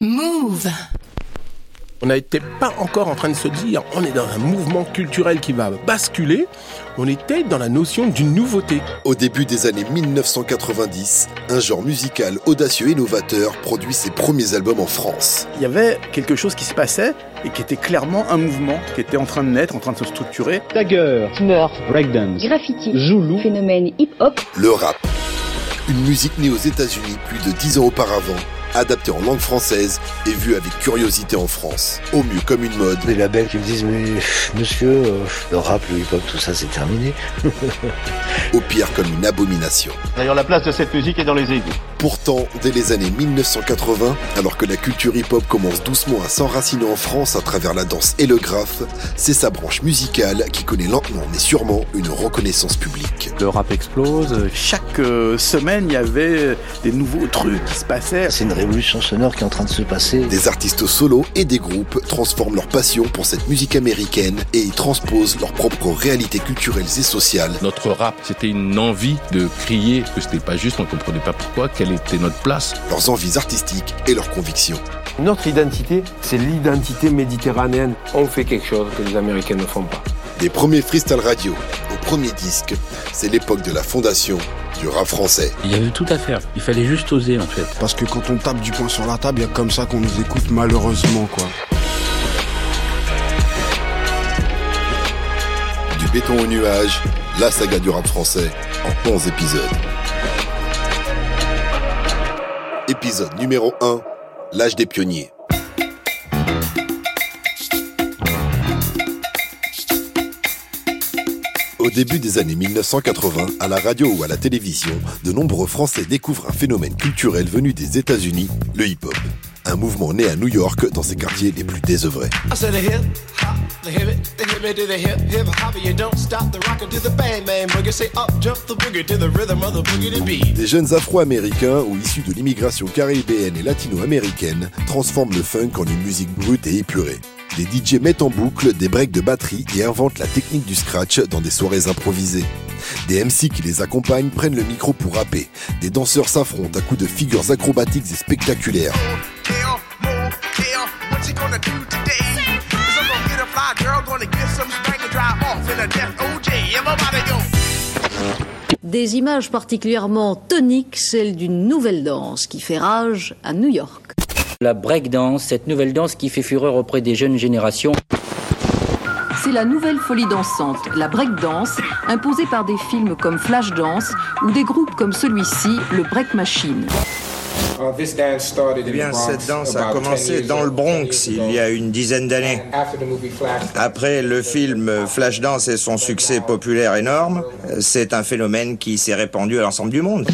Move On n'était pas encore en train de se dire on est dans un mouvement culturel qui va basculer, on était dans la notion d'une nouveauté. Au début des années 1990, un genre musical audacieux et novateur produit ses premiers albums en France. Il y avait quelque chose qui se passait et qui était clairement un mouvement qui était en train de naître, en train de se structurer. Tagger, Smurf, breakdance, graffiti, Zulu, phénomène hip-hop, Le rap. Une musique née aux États-Unis plus de 10 ans auparavant, adaptée en langue française et vue avec curiosité en France. Au mieux comme une mode, Des labels qui me disent mais monsieur, euh, le rap, le hip-hop, tout ça c'est terminé. au pire comme une abomination. D'ailleurs, la place de cette musique est dans les égouts. Pourtant, dès les années 1980, alors que la culture hip-hop commence doucement à s'enraciner en France à travers la danse et le graphe, c'est sa branche musicale qui connaît lentement mais sûrement une reconnaissance publique. Le rap explose. Chaque euh, semaine, il y avait des nouveaux trucs qui se passaient. C'est une révolution sonore qui est en train de se passer. Des artistes solos et des groupes transforment leur passion pour cette musique américaine et y transposent leurs propres réalités culturelles et sociales Notre rap, c'était une envie de crier que c'était pas juste, on comprenait pas pourquoi, quelle était notre place. leurs envies artistiques et leurs convictions. Notre identité, c'est l'identité méditerranéenne. On fait quelque chose que les Américains ne font pas. Des premiers freestyle radio au premier disque, c'est l'époque de la fondation du rap français. Il y avait tout à faire. Il fallait juste oser en fait. Parce que quand on tape du poing sur la table, il y a comme ça qu'on nous écoute malheureusement quoi. Du béton au nuage, la saga du rap français en 11 épisodes. Épisode numéro 1, l'âge des pionniers. Au début des années 1980, à la radio ou à la télévision, de nombreux Français découvrent un phénomène culturel venu des États-Unis, le hip-hop. Un mouvement né à New York dans ses quartiers les plus désœuvrés. Des jeunes afro-américains ou issus de l'immigration caribéenne et latino-américaine transforment le funk en une musique brute et épurée. Les DJ mettent en boucle des breaks de batterie et inventent la technique du scratch dans des soirées improvisées. Des MC qui les accompagnent prennent le micro pour rapper. Des danseurs s'affrontent à coups de figures acrobatiques et spectaculaires. Des images particulièrement toniques, celles d'une nouvelle danse qui fait rage à New York. La breakdance, cette nouvelle danse qui fait fureur auprès des jeunes générations. C'est la nouvelle folie dansante, la breakdance, imposée par des films comme Flashdance ou des groupes comme celui-ci, le Break Machine. Eh bien, cette danse a commencé dans le Bronx il y a une dizaine d'années. Après le film Flashdance et son succès populaire énorme, c'est un phénomène qui s'est répandu à l'ensemble du monde.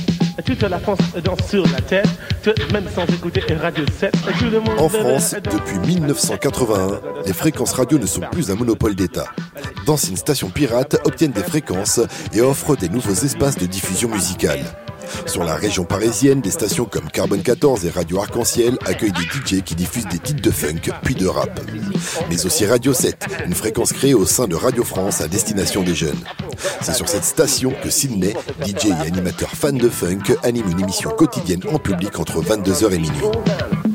Toute la France danse sur la tête, même sans écouter Radio 7. Tout le monde En France, depuis 1981, les fréquences radio ne sont plus un monopole d'État. D'anciennes stations pirates obtiennent des fréquences et offrent des nouveaux espaces de diffusion musicale. Sur la région parisienne, des stations comme Carbone 14 et Radio Arc-en-Ciel accueillent des DJ qui diffusent des titres de funk puis de rap. Mais aussi Radio 7, une fréquence créée au sein de Radio France à destination des jeunes. C'est sur cette station que Sydney, DJ et animateur fan de funk, anime une émission quotidienne en public entre 22h et minuit.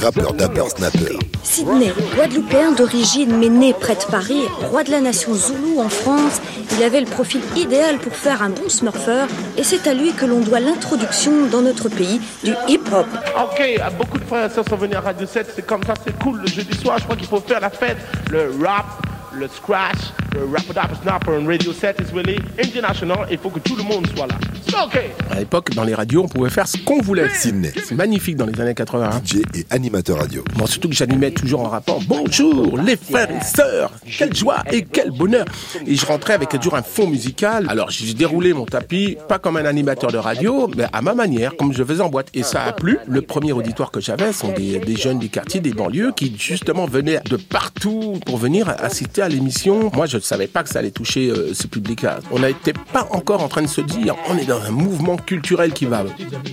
Rappeur, dapper, snapper. Sydney, Guadeloupéen d'origine mais né près de Paris, roi de la nation Zoulou en France, il avait le profil idéal pour faire un bon smurfeur et c'est à lui que l'on doit l'introduction dans notre pays du hip-hop. Ok, beaucoup de frères et sœurs sont venus à Radio 7, c'est comme ça, c'est cool. Le jeudi soir, je crois qu'il faut faire la fête. Le rap, le scratch, le rap snapper on Radio 7 is really international. Il faut que tout le monde soit là. C'est ok. À l'époque, dans les radios, on pouvait faire ce qu'on voulait. Sydney, C'est magnifique dans les années 80. hein. DJ et animateur radio. Bon, surtout que j'animais toujours en rappant Bonjour les frères et sœurs, quelle joie et quel bonheur. Et je rentrais avec toujours un fond musical. Alors j'ai déroulé mon tapis, pas comme un animateur de radio, mais à ma manière, comme je faisais en boîte. Et ça a plu. Le premier auditoire que j'avais sont des, des jeunes du quartier, des banlieues, qui justement venaient de partout pour venir assister à l'émission. Moi, je ne savais pas que ça allait toucher euh, ce public-là. On n'était pas encore en train de se dire, on est dans un mouvement culturel qui va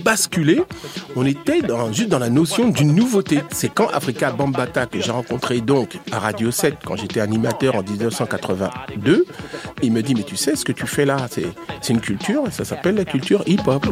basculer. On était juste dans la notion d'une nouveauté. C'est quand Africa Bambata, que j'ai rencontré donc à Radio 7, quand j'étais animateur en 1982, il me dit, mais tu sais, ce que tu fais là, c'est une culture, ça s'appelle la culture hip-hop.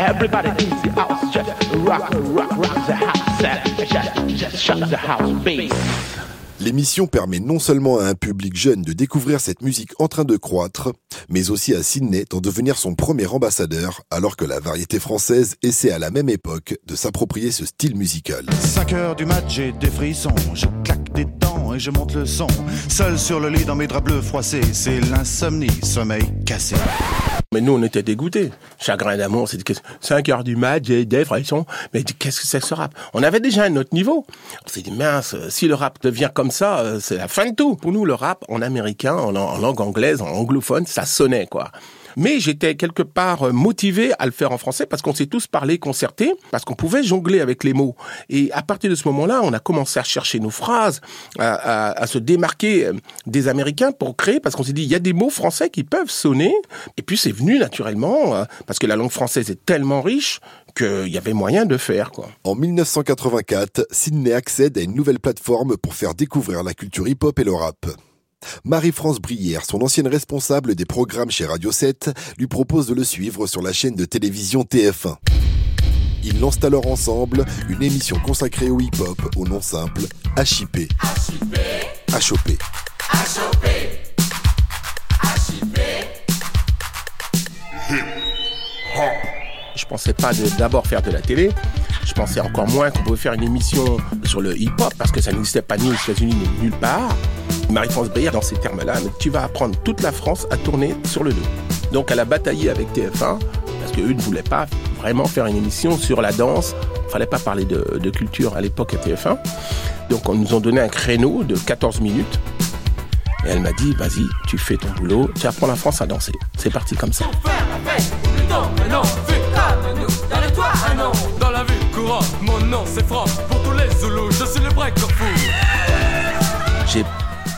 Vibe to get the message of the yo microphone. Everybody in the house just rock, rock, rock the house set. Just, just shut the house bass. L'émission permet non seulement à un public jeune de découvrir cette musique en train de croître, mais aussi à Sydney d'en devenir son premier ambassadeur, alors que la variété française essaie à la même époque de s'approprier ce style musical. 5 heures du match, j'ai des frissons, je claque des dents et je monte le son. Seul sur le lit dans mes draps bleus froissés, c'est l'insomnie, sommeil cassé. Mais nous, on était dégoûtés. Chagrin d'amour, c'était 5 heures du match, j'ai des frissons. Mais qu'est-ce que c'est que ce rap? On avait déjà un autre niveau. On s'est dit, mince, si le rap devient comme ça, euh, c'est la fin de tout. Pour nous, le rap, en américain, en, en langue anglaise, en anglophone, ça sonnait, quoi. Mais j'étais quelque part euh, motivé à le faire en français parce qu'on s'est tous parlé, concerté, parce qu'on pouvait jongler avec les mots. Et à partir de ce moment-là, on a commencé à chercher nos phrases, à, se démarquer euh, des Américains pour créer, parce qu'on s'est dit, il y a des mots français qui peuvent sonner. Et puis c'est venu naturellement, parce que la langue française est tellement riche qu'il y avait moyen de faire. Quoi. En 1984, Sydney accède à une nouvelle plateforme pour faire découvrir la culture hip-hop et le rap. Marie-France Brière, son ancienne responsable des programmes chez Radio 7, lui propose de le suivre sur la chaîne de télévision TF1. Ils lancent alors ensemble une émission consacrée au hip-hop au nom simple HIP. HOP. Je pensais pas d'abord faire de la télé. Je pensais encore moins qu'on pouvait faire une émission sur le hip-hop parce que ça n'existait pas ni aux États-Unis ni nulle part. Marie-France Brière, dans ces termes-là, tu vas apprendre toute la France à tourner sur le dos. Donc elle a bataillé avec TF1 parce qu'eux ne voulaient pas vraiment faire une émission sur la danse. Il fallait pas parler de, culture à l'époque à TF1. Donc on nous a donné un créneau de 14 minutes. Et elle m'a dit, vas-y, tu fais ton boulot, tu apprends la France à danser. C'est parti comme ça. Dans la mon nom c'est. Pour tous les Zoulous, je suis le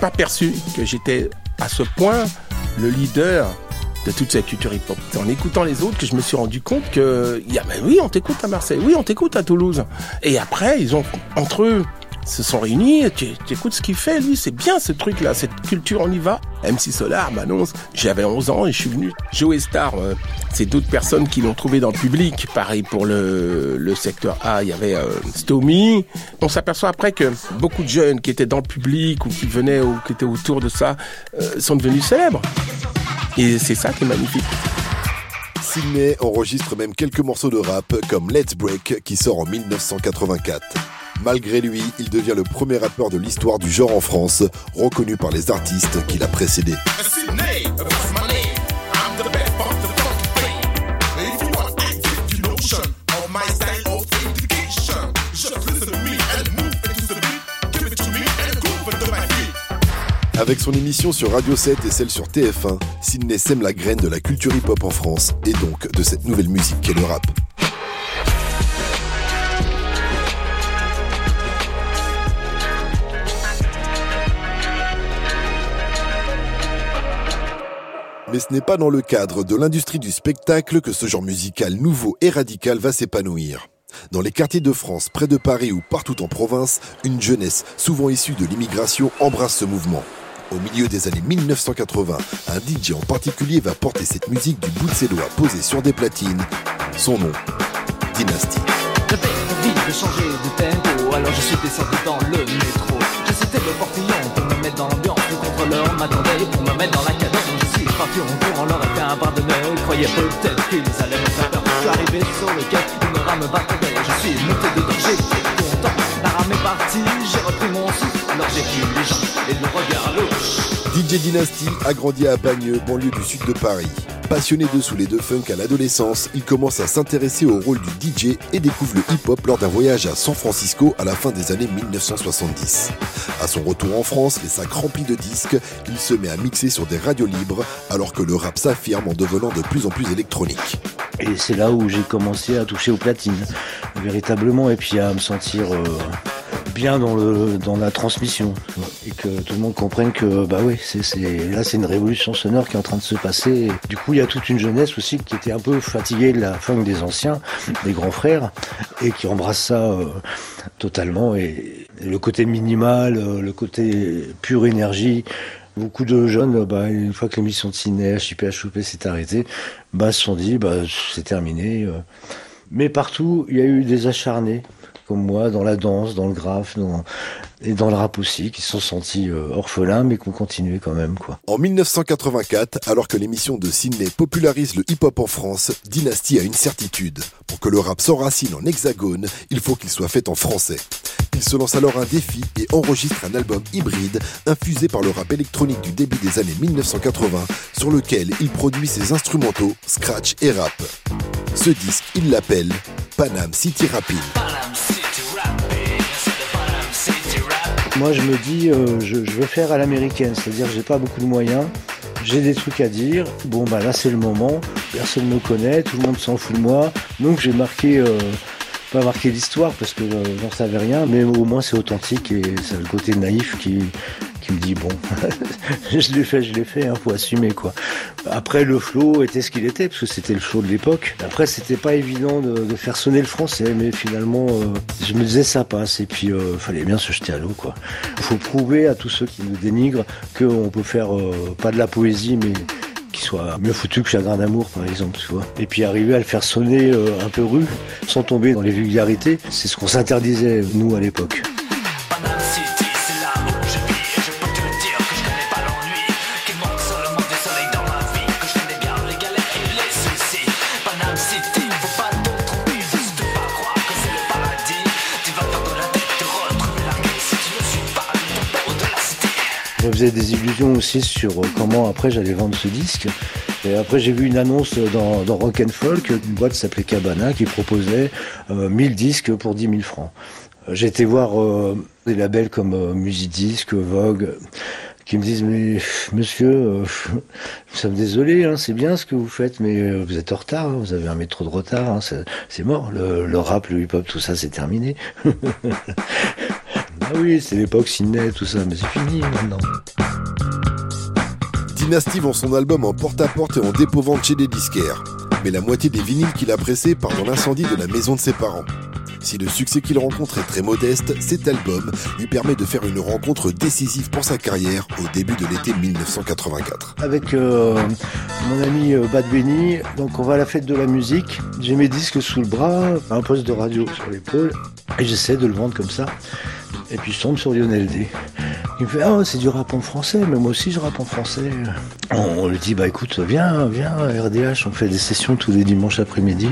pas perçu que j'étais à ce point le leader de toute cette culture hip-hop. C'est en écoutant les autres que je me suis rendu compte que, ben oui, on t'écoute à Marseille, oui, on t'écoute à Toulouse. Et après, ils ont, entre eux, se sont réunis, tu, écoutes ce qu'il fait, lui, c'est bien ce truc-là, cette culture, on y va. MC Solar m'annonce, j'avais 11 ans et je suis venu. Joe Star, euh, c'est d'autres personnes qui l'ont trouvé dans le public. Pareil pour le, secteur A, il y avait euh. On s'aperçoit après que beaucoup de jeunes qui étaient dans le public ou qui venaient ou qui étaient autour de ça euh, sont devenus célèbres. Et c'est ça qui est magnifique. Sydney enregistre même quelques morceaux de rap comme Let's Break qui sort en 1984. Malgré lui, il devient le premier rappeur de l'histoire du genre en France, reconnu par les artistes qui l'a précédé. Avec son émission sur Radio 7 et celle sur TF1, Sydney sème la graine de la culture hip-hop en France et donc de cette nouvelle musique qu'est le rap. Mais ce n'est pas dans le cadre de l'industrie du spectacle que ce genre musical nouveau et radical va s'épanouir. Dans les quartiers de France, près de Paris ou partout en province, une jeunesse, souvent issue de l'immigration, embrasse ce mouvement. Au milieu des années 1980, un DJ en particulier va porter cette musique du bout de ses doigts posée sur des platines. Son nom, Dynasty. J'avais envie de changer de tempo, alors je suis descendu dans le métro. J'ai le portillon pour me mettre dans l'ambiance. Le contrôleur m'attendait pour me mettre dans la cadence. En on leur a fait un bar de nez. Ils croyaient peut-être qu'ils allaient me faire peur. Je suis arrivé sur le quai, une rame m'attendait. Je suis monté dedans, j'étais content. La rame est partie, j'ai repris mon souffle. Alors j'ai vu les gens et le regard. DJ Dynasty a grandi à Bagneux, banlieue du sud de Paris. Passionné de soul et de funk à l'adolescence, il commence à s'intéresser au rôle du DJ et découvre le hip-hop lors d'un voyage à San Francisco à la fin des années 1970. À son retour en France, les sacs remplis de disques, il se met à mixer sur des radios libres alors que le rap s'affirme en devenant de plus en plus électronique. Et c'est là où j'ai commencé à toucher aux platines, véritablement, et puis à me sentir euh, bien dans, le, dans la transmission. Et que tout le monde comprenne que, bah oui, c'est, c'est, là c'est une révolution sonore qui est en train de se passer. Du coup, il y a toute une jeunesse aussi qui était un peu fatiguée de la funk des anciens, des grands frères, et qui embrasse ça euh, totalement. Et, et le côté minimal, euh, le côté pure énergie, Beaucoup de jeunes, bah, une fois que l'émission de ciné HIP s'est arrêtée, bah, se sont dit, bah, c'est terminé. Mais partout, il y a eu des acharnés comme moi dans la danse, dans le graphe, et dans le rap aussi, qui se sont sentis euh, orphelins, mais qui ont continué quand même. Quoi. En 1984, alors que l'émission de Sydney popularise le hip-hop en France, Dynasty a une certitude. Pour que le rap s'enracine en hexagone, il faut qu'il soit fait en français. Il se lance alors un défi et enregistre un album hybride infusé par le rap électronique du début des années 1980, sur lequel il produit ses instrumentaux, scratch et rap. Ce disque, il l'appelle Panam City Rapid. Moi, je me dis, euh, je, veux faire à l'américaine, c'est-à-dire que j'ai pas beaucoup de moyens, j'ai des trucs à dire. Bon, bah là, c'est le moment. Personne ne me connaît, tout le monde s'en fout de moi. Donc, j'ai marqué, euh, pas marqué l'histoire parce que euh, j'en savais rien, mais au moins c'est authentique et c'est le côté naïf qui, qui me dit bon, je l'ai fait, je l'ai fait, hein, faut assumer quoi. Après le flow était ce qu'il était parce que c'était le show de l'époque. Après c'était pas évident de, faire sonner le français, mais finalement euh, je me disais ça passe et puis euh, fallait bien se jeter à l'eau quoi. Faut prouver à tous ceux qui nous dénigrent qu'on peut faire euh, pas de la poésie mais qui soit mieux foutu que Chagrin d'amour par exemple, tu vois. Et puis arriver à le faire sonner un peu rue, sans tomber dans les vulgarités, c'est ce qu'on s'interdisait nous à l'époque. Des illusions aussi sur euh, comment après j'allais vendre ce disque. Et après j'ai vu une annonce dans, Rock and Folk, une boîte s'appelait Cabana qui proposait 1000 euh, disques pour 10 000 francs. Euh, j'ai été voir des labels comme Musidisc, Vogue, qui me disent mais monsieur, nous sommes désolés, hein, c'est bien ce que vous faites, mais vous êtes en retard, hein, vous avez un métro de retard, hein, c'est mort, le, le rap, le hip-hop, tout ça c'est terminé. Ah oui, c'est l'époque ciné, tout ça, mais c'est fini maintenant. Dynasty vend son album en porte-à-porte et en dépôt chez des disquaires. Mais la moitié des vinyles qu'il a pressés part dans l'incendie de la maison de ses parents. Si le succès qu'il rencontre est très modeste, cet album lui permet de faire une rencontre décisive pour sa carrière au début de l'été 1984. Avec euh, mon ami euh, Bad Benny, donc on va à la fête de la musique. J'ai mes disques sous le bras, un poste de radio sur l'épaule, et j'essaie de le vendre comme ça. Et puis je tombe sur Lionel D. Il me fait Ah, c'est du rap en français, mais moi aussi je rappe en français. On, lui dit Bah écoute, viens, viens, RDH, on fait des sessions tous les dimanches après-midi.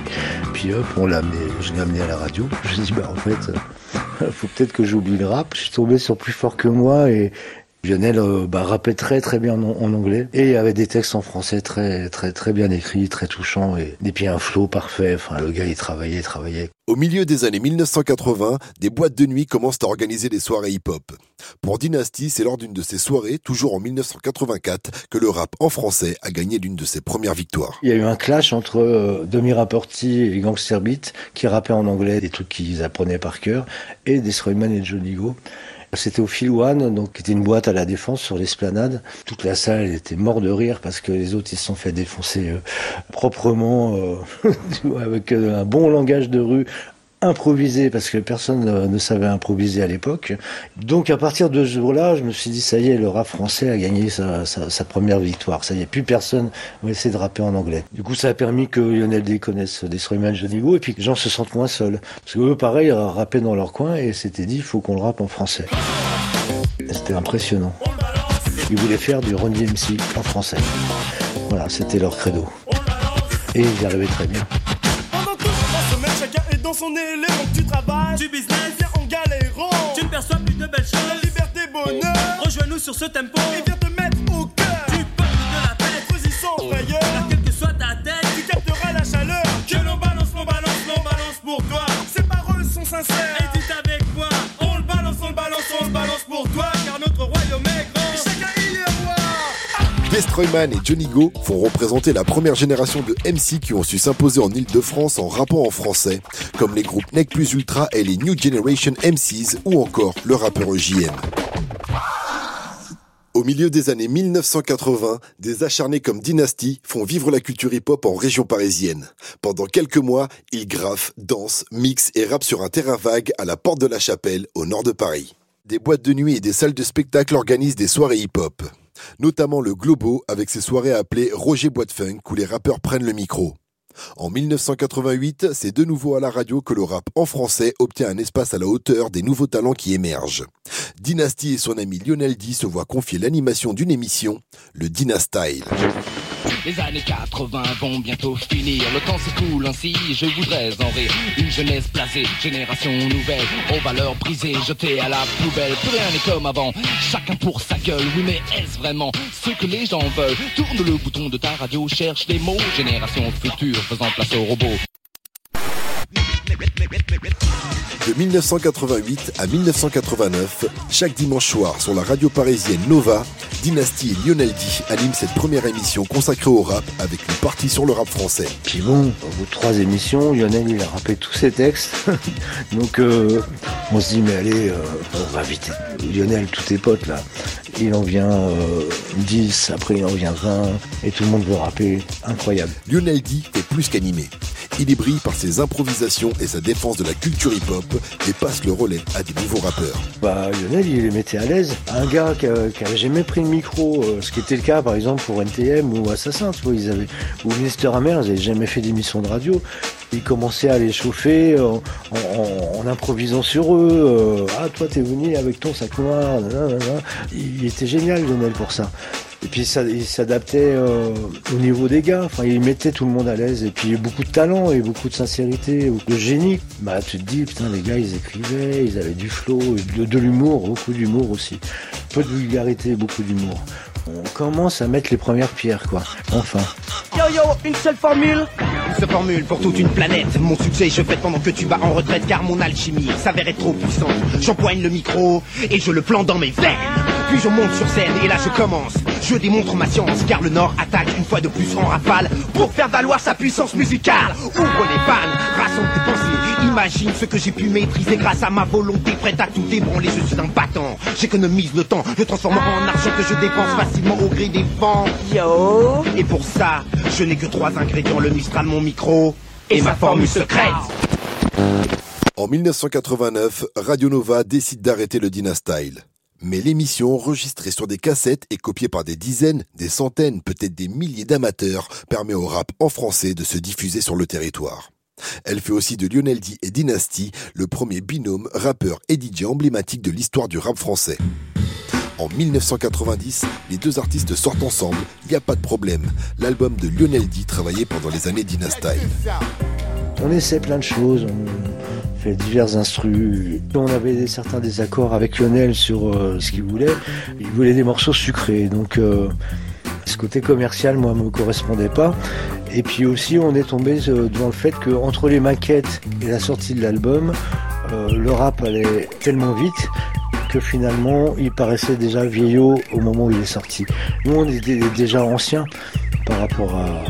Puis hop, on l'a je l'ai amené à la radio. Je dis Bah en fait, euh, faut peut-être que j'oublie le rap. Je suis tombé sur plus fort que moi et, Lionel euh, bah, rappait très très bien en, anglais et il y avait des textes en français très très très bien écrits, très touchants et, et puis un flow parfait. Enfin, le gars il travaillait, travaillait. Au milieu des années 1980, des boîtes de nuit commencent à organiser des soirées hip-hop. Pour Dynasty, c'est lors d'une de ces soirées, toujours en 1984, que le rap en français a gagné l'une de ses premières victoires. Il y a eu un clash entre euh, Demi Rapporti et Gangster Beat qui rappaient en anglais des trucs qu'ils apprenaient par cœur et Destroyman et Johnny Go c'était au Phil One, donc qui était une boîte à la défense sur l'esplanade. Toute la salle était morte de rire parce que les autres ils se sont fait défoncer euh, proprement euh, avec euh, un bon langage de rue improvisé parce que personne ne savait improviser à l'époque. Donc à partir de ce jour-là, je me suis dit ça y est, le rap français a gagné sa, première victoire. Ça y est, plus personne va essayer de rapper en anglais. Du coup, ça a permis que Lionel D connaisse Johnny Go et puis que les gens se sentent moins seuls. Parce que eux, pareil, rappaient dans leur coin et s'étaient dit il faut qu'on le rappe en français. C'était impressionnant. Ils voulaient faire du Run DMC en français. Voilà, c'était leur credo. Et ils y arrivaient très bien dans son élément tu travailles. Du business. Viens en galérant. Tu ne perçois plus de belles choses. La liberté bonheur. Rejoins-nous sur ce tempo. Et viens te mettre au cœur. Du peuple de la paix. Choisis sans frayeur quelle que soit ta tête. Tu capteras la chaleur. Que l'on balance l'on balance l'on balance pour toi. Ces paroles sont sincères Destroyman et Johnny Go font représenter la première génération de MC qui ont su s'imposer en Ile-de-France en rappant en français, comme les groupes Nec Plus Ultra et les New Generation MCs ou encore le rappeur JM. Au milieu des années 1980, des acharnés comme Dynasty font vivre la culture hip-hop en région parisienne. Pendant quelques mois, ils graffent, dansent, mixent et rappent sur un terrain vague à la porte de la Chapelle, au nord de Paris. Des boîtes de nuit et des salles de spectacle organisent des soirées hip-hop. Notamment le Globo avec ses soirées appelées Roger Funk où les rappeurs prennent le micro. En 1988, c'est de nouveau à la radio que le rap en français obtient un espace à la hauteur des nouveaux talents qui émergent. Dynasty et son ami Lionel D se voient confier l'animation d'une émission, le Dynastyle. Les années 80 vont bientôt finir, le temps s'écoule ainsi, je voudrais en rire. Une jeunesse blasée, génération nouvelle, aux valeurs brisées, jetées à la poubelle. Plus rien n'est comme avant, chacun pour sa gueule. Oui, mais est-ce vraiment ce que les gens veulent? Tourne le bouton de ta radio, cherche les mots. Génération future, faisant place aux robots. De 1988 à 1989, chaque dimanche soir sur la radio parisienne Nova, Dynasty et Lionel D animent cette première émission consacrée au rap avec une partie sur le rap français. Puis bon, au bout de trois émissions, Lionel il a rappelé tous ses textes. Donc euh, on se dit mais allez, euh, on va vite. Lionel, tous tes potes là, il en vient euh, 10, après il en vient 20, et tout le monde veut rapper. Incroyable. Lionel D est plus qu'animé. Il y brille par ses improvisations et sa défense de la culture hip-hop et passe le relais à des nouveaux rappeurs. Bah, Lionel, il les mettait à l'aise. Un gars qui, a- qui avait jamais pris le micro, euh, ce qui était le cas par exemple pour NTM ou Assassin, tu vois, ils avaient, ou Mister Hammer, ils n'avaient jamais fait d'émission de radio. Ils commençaient à les chauffer euh, en, en- en improvisant sur eux. euh, ah, toi, t'es venu avec ton sac noir. nanana. Il était génial, Lionel, pour ça. Et puis ça, il s'adaptait euh, au niveau des gars. Enfin, il mettait tout le monde à l'aise. Et puis beaucoup de talent et beaucoup de sincérité, de génie. Bah, tu te dis, putain, les gars, ils écrivaient, ils avaient du flow, et de, de l'humour, beaucoup d'humour aussi. Peu de vulgarité, beaucoup d'humour. On commence à mettre les premières pierres, quoi. Enfin. Yo yo, une seule formule Une seule formule pour toute une planète. Mon succès, je fais pendant que tu vas en retraite car mon alchimie s'avère être trop puissante. J'empoigne le micro et je le plante dans mes veines. Puis je monte sur scène et là je commence. Je démontre ma science car le Nord attaque une fois de plus en rafale pour faire valoir sa puissance musicale. Ouvre les vannes, rassemble tes pensées. Imagine ce que j'ai pu maîtriser grâce à ma volonté prête à tout débranler. Je suis un battant. J'économise le temps, le transformant en argent que je dépense facilement au gré des vents. Yo. Et pour ça, je n'ai que trois ingrédients le Mistral, mon micro et ma formule secrète. En 1989, Radio Nova décide d'arrêter le Dynastyle. Mais l'émission, enregistrée sur des cassettes et copiée par des dizaines, des centaines, peut-être des milliers d'amateurs, permet au rap en français de se diffuser sur le territoire. Elle fait aussi de Lionel D et Dynasty le premier binôme rappeur et DJ emblématique de l'histoire du rap français. En 1990, les deux artistes sortent ensemble, il n'y a pas de problème. L'album de Lionel D travaillé pendant les années Dynastyle. On essaie plein de choses, on fait divers instrus. On avait certains désaccords avec Lionel sur euh, ce qu'il voulait. Il voulait des morceaux sucrés, donc euh, ce côté commercial, moi, me correspondait pas. Et puis aussi, on est tombé euh, dans le fait qu'entre les maquettes et la sortie de l'album, le rap allait tellement vite que finalement, il paraissait déjà vieillot au moment où il est sorti. Nous, on était déjà anciens par rapport à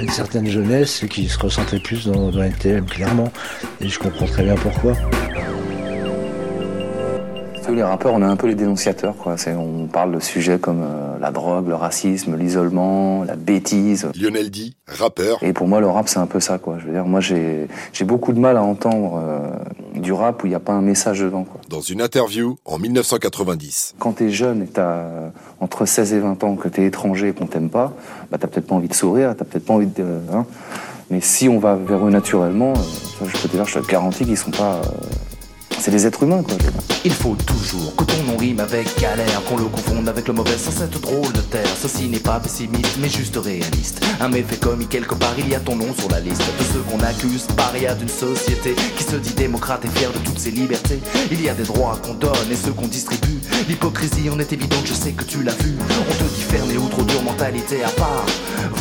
une certaine jeunesse qui se ressentait plus dans, dans clairement. Et je comprends très bien pourquoi. Les rappeurs, on est un peu les dénonciateurs. Quoi. On parle de sujets comme euh, la drogue, le racisme, l'isolement, la bêtise. Lionel D, rappeur. Et pour moi, le rap, c'est un peu ça. Quoi. Je veux dire, moi, j'ai beaucoup de mal à entendre euh, du rap où il n'y a pas un message dedans. Quoi. Dans une interview en 1990. Quand t'es jeune et t'as euh, entre 16 et 20 ans, que t'es étranger et qu'on t'aime pas, bah, t'as peut-être pas envie de sourire, t'as peut-être pas envie de... hein. Mais si on va vers eux naturellement, euh, je peux te dire, je te garantis qu'ils sont pas... c'est des êtres humains, quoi. Il faut toujours que ton nom rime avec galère, qu'on le confonde avec le mauvais sans cette drôle de terre. Ceci n'est pas pessimiste, mais juste réaliste. Un méfait commis quelque part, il y a ton nom sur la liste de ceux qu'on accuse, paria d'une société qui se dit démocrate et fière de toutes ses libertés. Il y a des droits qu'on donne et ceux qu'on distribue. L'hypocrisie en est évidente, je sais que tu l'as vu. On te dit fermé ou trop dur, mentalité à part.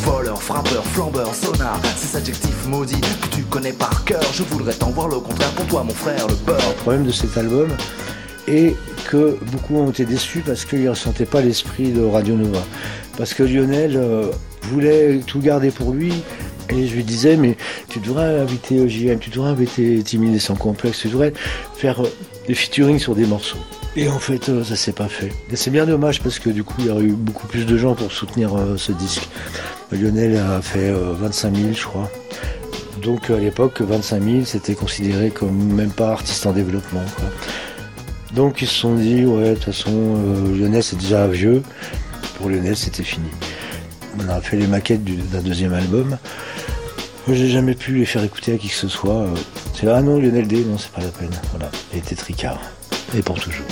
Voleur, frappeur, flambeur, sonar, ces adjectifs maudits que tu connais par cœur. Je voudrais t'en voir le contraire pour toi, mon frère, le beurre. De cet album est que beaucoup ont été déçus parce qu'ils ne ressentaient pas l'esprit de Radio Nova. Parce que Lionel euh, voulait tout garder pour lui. Et je lui disais, mais tu devrais inviter OJM, tu devrais inviter Timide et sans complexe, tu devrais faire euh, des featuring sur des morceaux. Et en fait, euh, ça s'est pas fait. Et c'est bien dommage parce que du coup, il y aurait eu beaucoup plus de gens pour soutenir ce disque. Lionel a fait euh, 25 000, je crois. Donc à l'époque, 25 000, c'était considéré comme même pas artiste en développement. Donc ils se sont dit, ouais, de toute façon, euh, Lionel c'est déjà vieux. pour Lionel, c'était fini. On a fait les maquettes d'un deuxième album. J'ai jamais pu les faire écouter à qui que ce soit. C'est ah non, Lionel D, non, c'est pas la peine. Voilà, il était tricard. Et pour toujours.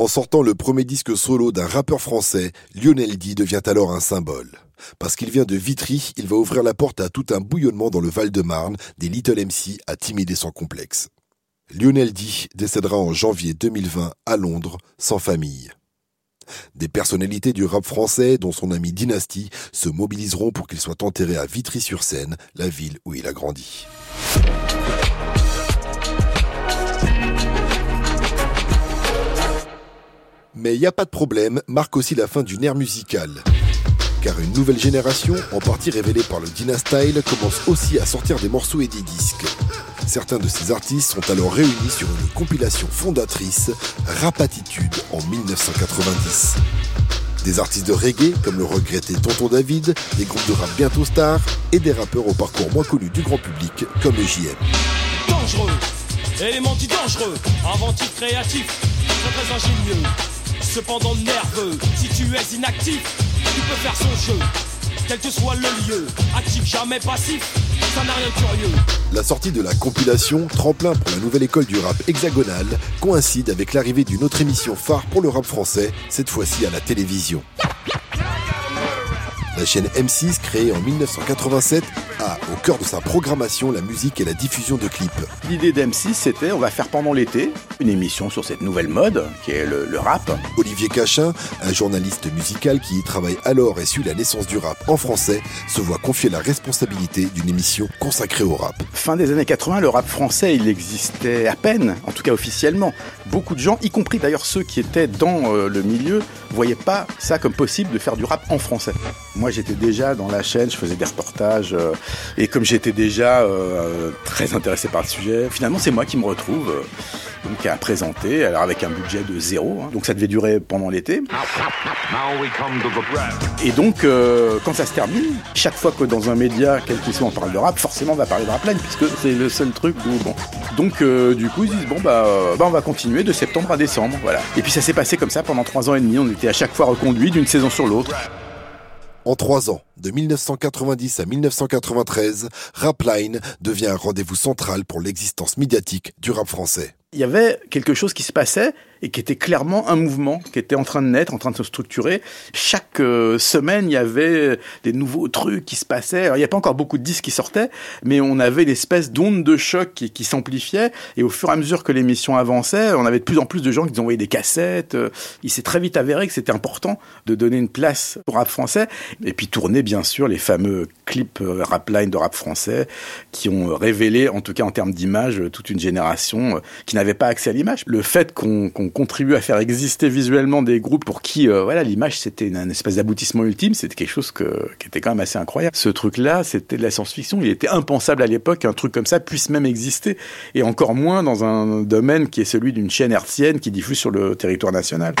En sortant le premier disque solo d'un rappeur français, Lionel D devient alors un symbole. Parce qu'il vient de Vitry, il va ouvrir la porte à tout un bouillonnement dans le Val-de-Marne, des Little MC à timider sans complexe. Lionel D décédera en janvier 2020 à Londres, sans famille. Des personnalités du rap français, dont son ami Dynasty, se mobiliseront pour qu'il soit enterré à Vitry-sur-Seine, la ville où il a grandi. Mais il n'y a pas de problème, marque aussi la fin d'une ère musicale. Car une nouvelle génération, en partie révélée par le Dynastyle, commence aussi à sortir des morceaux et des disques. Certains de ces artistes sont alors réunis sur une compilation fondatrice, Rapatitude, en 1990. Des artistes de reggae, comme le regretté Tonton David, des groupes de rap bientôt stars, et des rappeurs au parcours moins connu du grand public, comme le JM. Dangereux, élément dit dangereux, inventif, créatif, très La sortie de la compilation, tremplin pour la nouvelle école du rap hexagonal, coïncide avec l'arrivée d'une autre émission phare pour le rap français, cette fois-ci à la télévision. La chaîne M6, créée en 1987, a au cœur de sa programmation la musique et la diffusion de clips. L'idée d'M6, c'était on va faire pendant l'été une émission sur cette nouvelle mode qui est le, le, rap. Olivier Cachin, un journaliste musical qui y travaille alors et suit la naissance du rap en français, se voit confier la responsabilité d'une émission consacrée au rap. Fin des années 80, le rap français, il existait à peine, en tout cas officiellement. Beaucoup de gens, y compris d'ailleurs ceux qui étaient dans euh, le milieu, voyaient pas ça comme possible de faire du rap en français. Moi, j'étais déjà dans la chaîne, je faisais des reportages, euh, et comme j'étais déjà euh, très intéressé par le sujet, finalement, c'est moi qui me retrouve euh, donc à présenter, alors avec un budget de zéro, hein, donc ça devait durer pendant l'été. Et donc, quand ça se termine, chaque fois que dans un média, quel qu'il soit, on parle de rap, forcément on va parler de rapline, puisque c'est le seul truc où, bon. Donc, du coup, ils disent, bon, bah, bah, on va continuer de septembre à décembre, voilà. Et puis ça s'est passé comme ça pendant trois ans et demi, on était à chaque fois reconduit d'une saison sur l'autre. En trois ans, de 1990 à 1993, Rapline devient un rendez-vous central pour l'existence médiatique du rap français. Il y avait quelque chose qui se passait et qui était clairement un mouvement qui était en train de naître, en train de se structurer. Chaque euh, semaine, il y avait des nouveaux trucs qui se passaient. Alors, il n'y a pas encore beaucoup de disques qui sortaient, mais on avait l'espèce d'onde de choc qui, qui s'amplifiait. Et au fur et à mesure que l'émission avançait, on avait de plus en plus de gens qui nous envoyaient des cassettes. Il s'est très vite avéré que c'était important de donner une place au rap français. Et puis tourner, bien sûr, les fameux clips rap line de rap français qui ont révélé, en tout cas en termes d'image, toute une génération qui n'avait pas accès à l'image. Le fait qu'on qu contribue à faire exister visuellement des groupes pour qui euh, voilà l'image c'était une, espèce d'aboutissement ultime, c'était quelque chose que, qui était quand même assez incroyable. Ce truc-là, c'était de la science-fiction. Il était impensable à l'époque qu'un truc comme ça puisse même exister, et encore moins dans un domaine qui est celui d'une chaîne hertzienne qui diffuse sur le territoire national.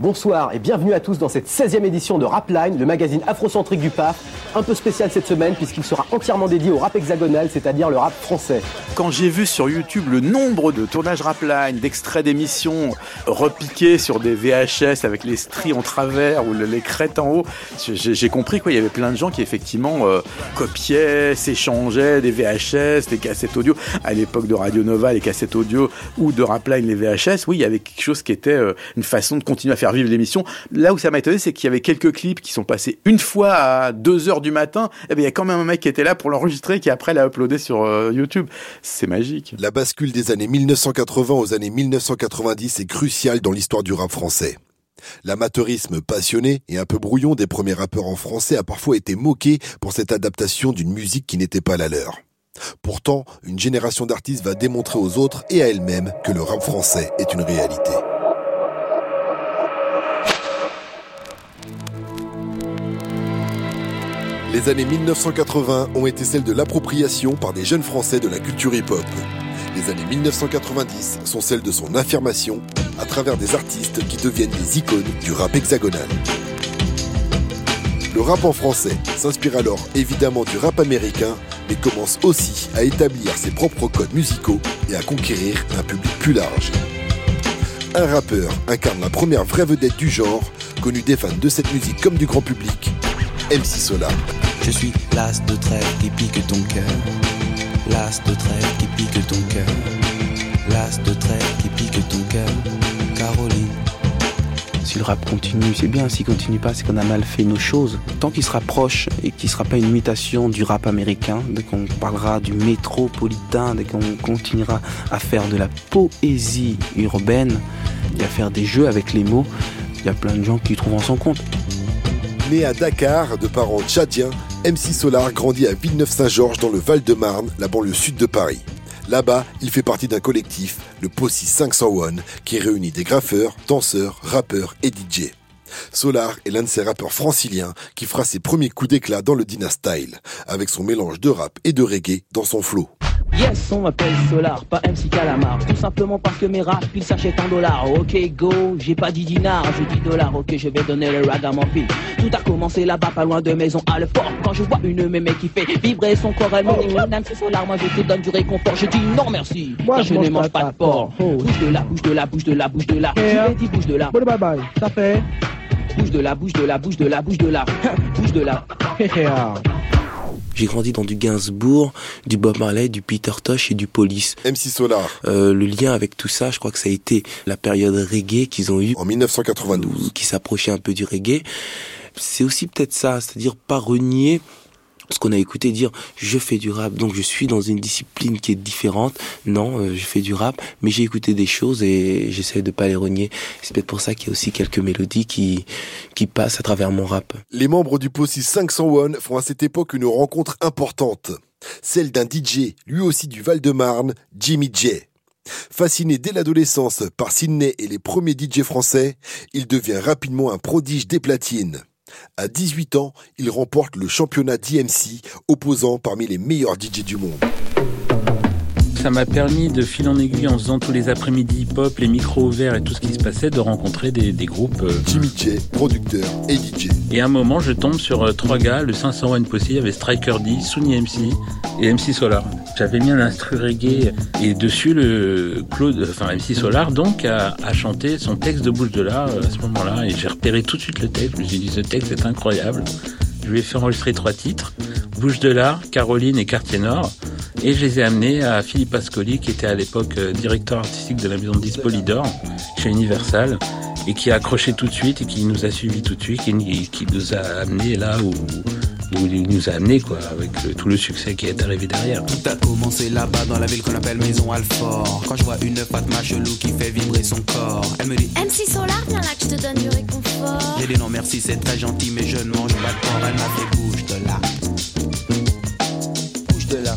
Bonsoir et bienvenue à tous dans cette 16e édition de Rapline, le magazine afrocentrique du PAF. Un peu spécial cette semaine puisqu'il sera entièrement dédié au rap hexagonal, c'est-à-dire le rap français. Quand j'ai vu sur YouTube le nombre de tournages Rapline, d'extraits d'émissions repiqués sur des VHS avec les stries en travers ou les crêtes en haut, j'ai compris qu'il y avait plein de gens qui effectivement euh, copiaient, s'échangeaient des VHS, des cassettes audio. À l'époque de Radio Nova, les cassettes audio ou de Rapline, les VHS, oui, il y avait quelque chose qui était euh, une façon de continuer à faire vivre l'émission. Là où ça m'a étonné, c'est qu'il y avait quelques clips qui sont passés une fois à 2 heures du matin. Et bien, il y a quand même un mec qui était là pour l'enregistrer, qui après l'a uploadé sur euh, YouTube. C'est magique. La bascule des années 1980 aux années 1990 est cruciale dans l'histoire du rap français. L'amateurisme passionné et un peu brouillon des premiers rappeurs en français a parfois été moqué pour cette adaptation d'une musique qui n'était pas la leur. Pourtant, une génération d'artistes va démontrer aux autres et à elle-même que le rap français est une réalité. Les années 1980 ont été celles de l'appropriation par des jeunes Français de la culture hip-hop. Les années 1990 sont celles de son affirmation à travers des artistes qui deviennent des icônes du rap hexagonal. Le rap en français s'inspire alors évidemment du rap américain, mais commence aussi à établir ses propres codes musicaux et à conquérir un public plus large. Un rappeur incarne la première vraie vedette du genre, connue des fans de cette musique comme du grand public, MC Solar. Je suis l'as de trêve qui pique ton cœur. L'as de trêve qui pique ton cœur. L'as de trêve qui pique ton cœur. Caroline. Si le rap continue, c'est bien. S'il continue pas, c'est qu'on a mal fait nos choses. Tant qu'il se rapproche et qu'il sera pas une mutation du rap américain, dès qu'on parlera du métropolitain, dès qu'on continuera à faire de la poésie urbaine et à faire des jeux avec les mots, il y a plein de gens qui trouveront son compte. Né à Dakar, de parents tchadiens, MC Solar grandit à Villeneuve-Saint-Georges dans le Val-de-Marne, la banlieue sud de Paris. Là-bas, il fait partie d'un collectif, le Possi 501, qui réunit des graffeurs, danseurs, rappeurs et DJ. Solar est l'un de ces rappeurs franciliens qui fera ses premiers coups d'éclat dans le Dina Style, avec son mélange de rap et de reggae dans son flow. Yes, on m'appelle Solar, pas MC Calamar. Tout simplement parce que mes raps, ils s'achètent en dollars. Ok, go, j'ai pas dit dinar, je dis dollars. Ok, je vais donner le rag à mon fils. Tout a commencé là-bas, pas loin de maison à le fort. Quand je vois une mémé qui fait vibrer son corps, elle me dit, mon âme, c'est Solar, moi je te donne du réconfort. Je dis non merci, moi je, ne mange pas de porc. Bouge de là, bouge de là, bouge de là, bouge de là. Je l'ai dit, bouge de là. Bye bye, ça fait. Bouge de là, bouge de là, bouge de là, bouge de là. Bouge de là. J'ai grandi dans du Gainsbourg, du Bob Marley, du Peter Tosh et du Police. MC Solar. Euh, le lien avec tout ça, je crois que ça a été la période reggae qu'ils ont eu en 1992, qui s'approchait un peu du reggae. C'est aussi peut-être ça, c'est-à-dire pas renier ce qu'on a écouté dire je fais du rap donc je suis dans une discipline qui est différente. Non euh, je fais du rap mais j'ai écouté des choses et j'essaie de pas les renier. C'est peut-être pour ça qu'il y a aussi quelques mélodies qui qui passent à travers mon rap. Les membres du Possi 501 font à cette époque une rencontre importante. Celle d'un DJ lui aussi du Val-de-Marne Jimmy J. Fasciné dès l'adolescence par Sydney et les premiers DJ français, il devient rapidement un prodige des platines. À 18 ans, il remporte le championnat d'IMC, opposant parmi les meilleurs DJ du monde. Ça m'a permis de fil en aiguille en faisant tous les après-midi hip-hop, les micros ouverts et tout ce qui se passait, de rencontrer des, des groupes. euh, Jimmy J, producteur et DJ. Et à un moment, je tombe sur euh, trois gars, le 501 Posse, il y avait Striker D, Sunny MC et MC Solar. J'avais mis un instru reggae et dessus, le Claude, enfin MC Solar, donc, a, a chanté son texte de bouche de là euh, à ce moment-là. Et j'ai repéré tout de suite le texte. Je me suis dit, ce texte est incroyable. Je lui ai fait enregistrer trois titres. Bouche de l'art, Caroline et Quartier Nord. Et je les ai amenés à Philippe Ascoli, qui était à l'époque euh, directeur artistique de la maison de chez Universal, et qui a accroché tout de suite et qui nous a suivis tout de suite, et qui nous a amenés là où, où il nous a amenés, quoi, avec le- tout le succès qui est arrivé derrière. Tout a commencé là-bas dans la ville qu'on appelle Maison Alfort. Quand je vois une Fatma chelou qui fait vibrer son corps, elle me dit MC Solar, viens là que je te donne du réconfort. J'ai dit non merci, c'est très gentil, mais je ne mange pas de porc. Elle m'a fait bouge de là. Bouge de là.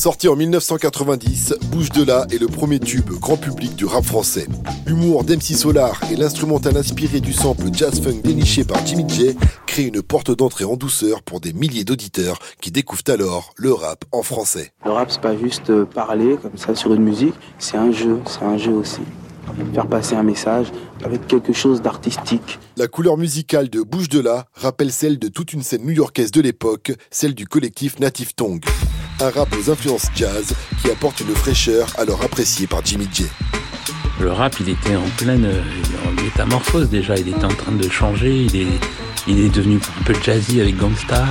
Sorti en 1990, Bouge de là est le premier tube grand public du rap français. L'humour d'MC Solar et l'instrumental inspiré du sample jazz funk déniché par Jimmy J créent une porte d'entrée en douceur pour des milliers d'auditeurs qui découvrent alors le rap en français. Le rap, c'est pas juste euh, parler comme ça sur une musique, c'est un jeu, c'est un jeu aussi. Faire passer un message avec quelque chose d'artistique. La couleur musicale de Bouge de là rappelle celle de toute une scène new-yorkaise de l'époque, celle du collectif Native Tongue. Un rap aux influences jazz qui apporte une fraîcheur alors appréciée par Jimmy J. Le rap, il était en pleine euh, métamorphose déjà. Il était en train de changer. Il est, il est devenu un peu jazzy avec Gangstar.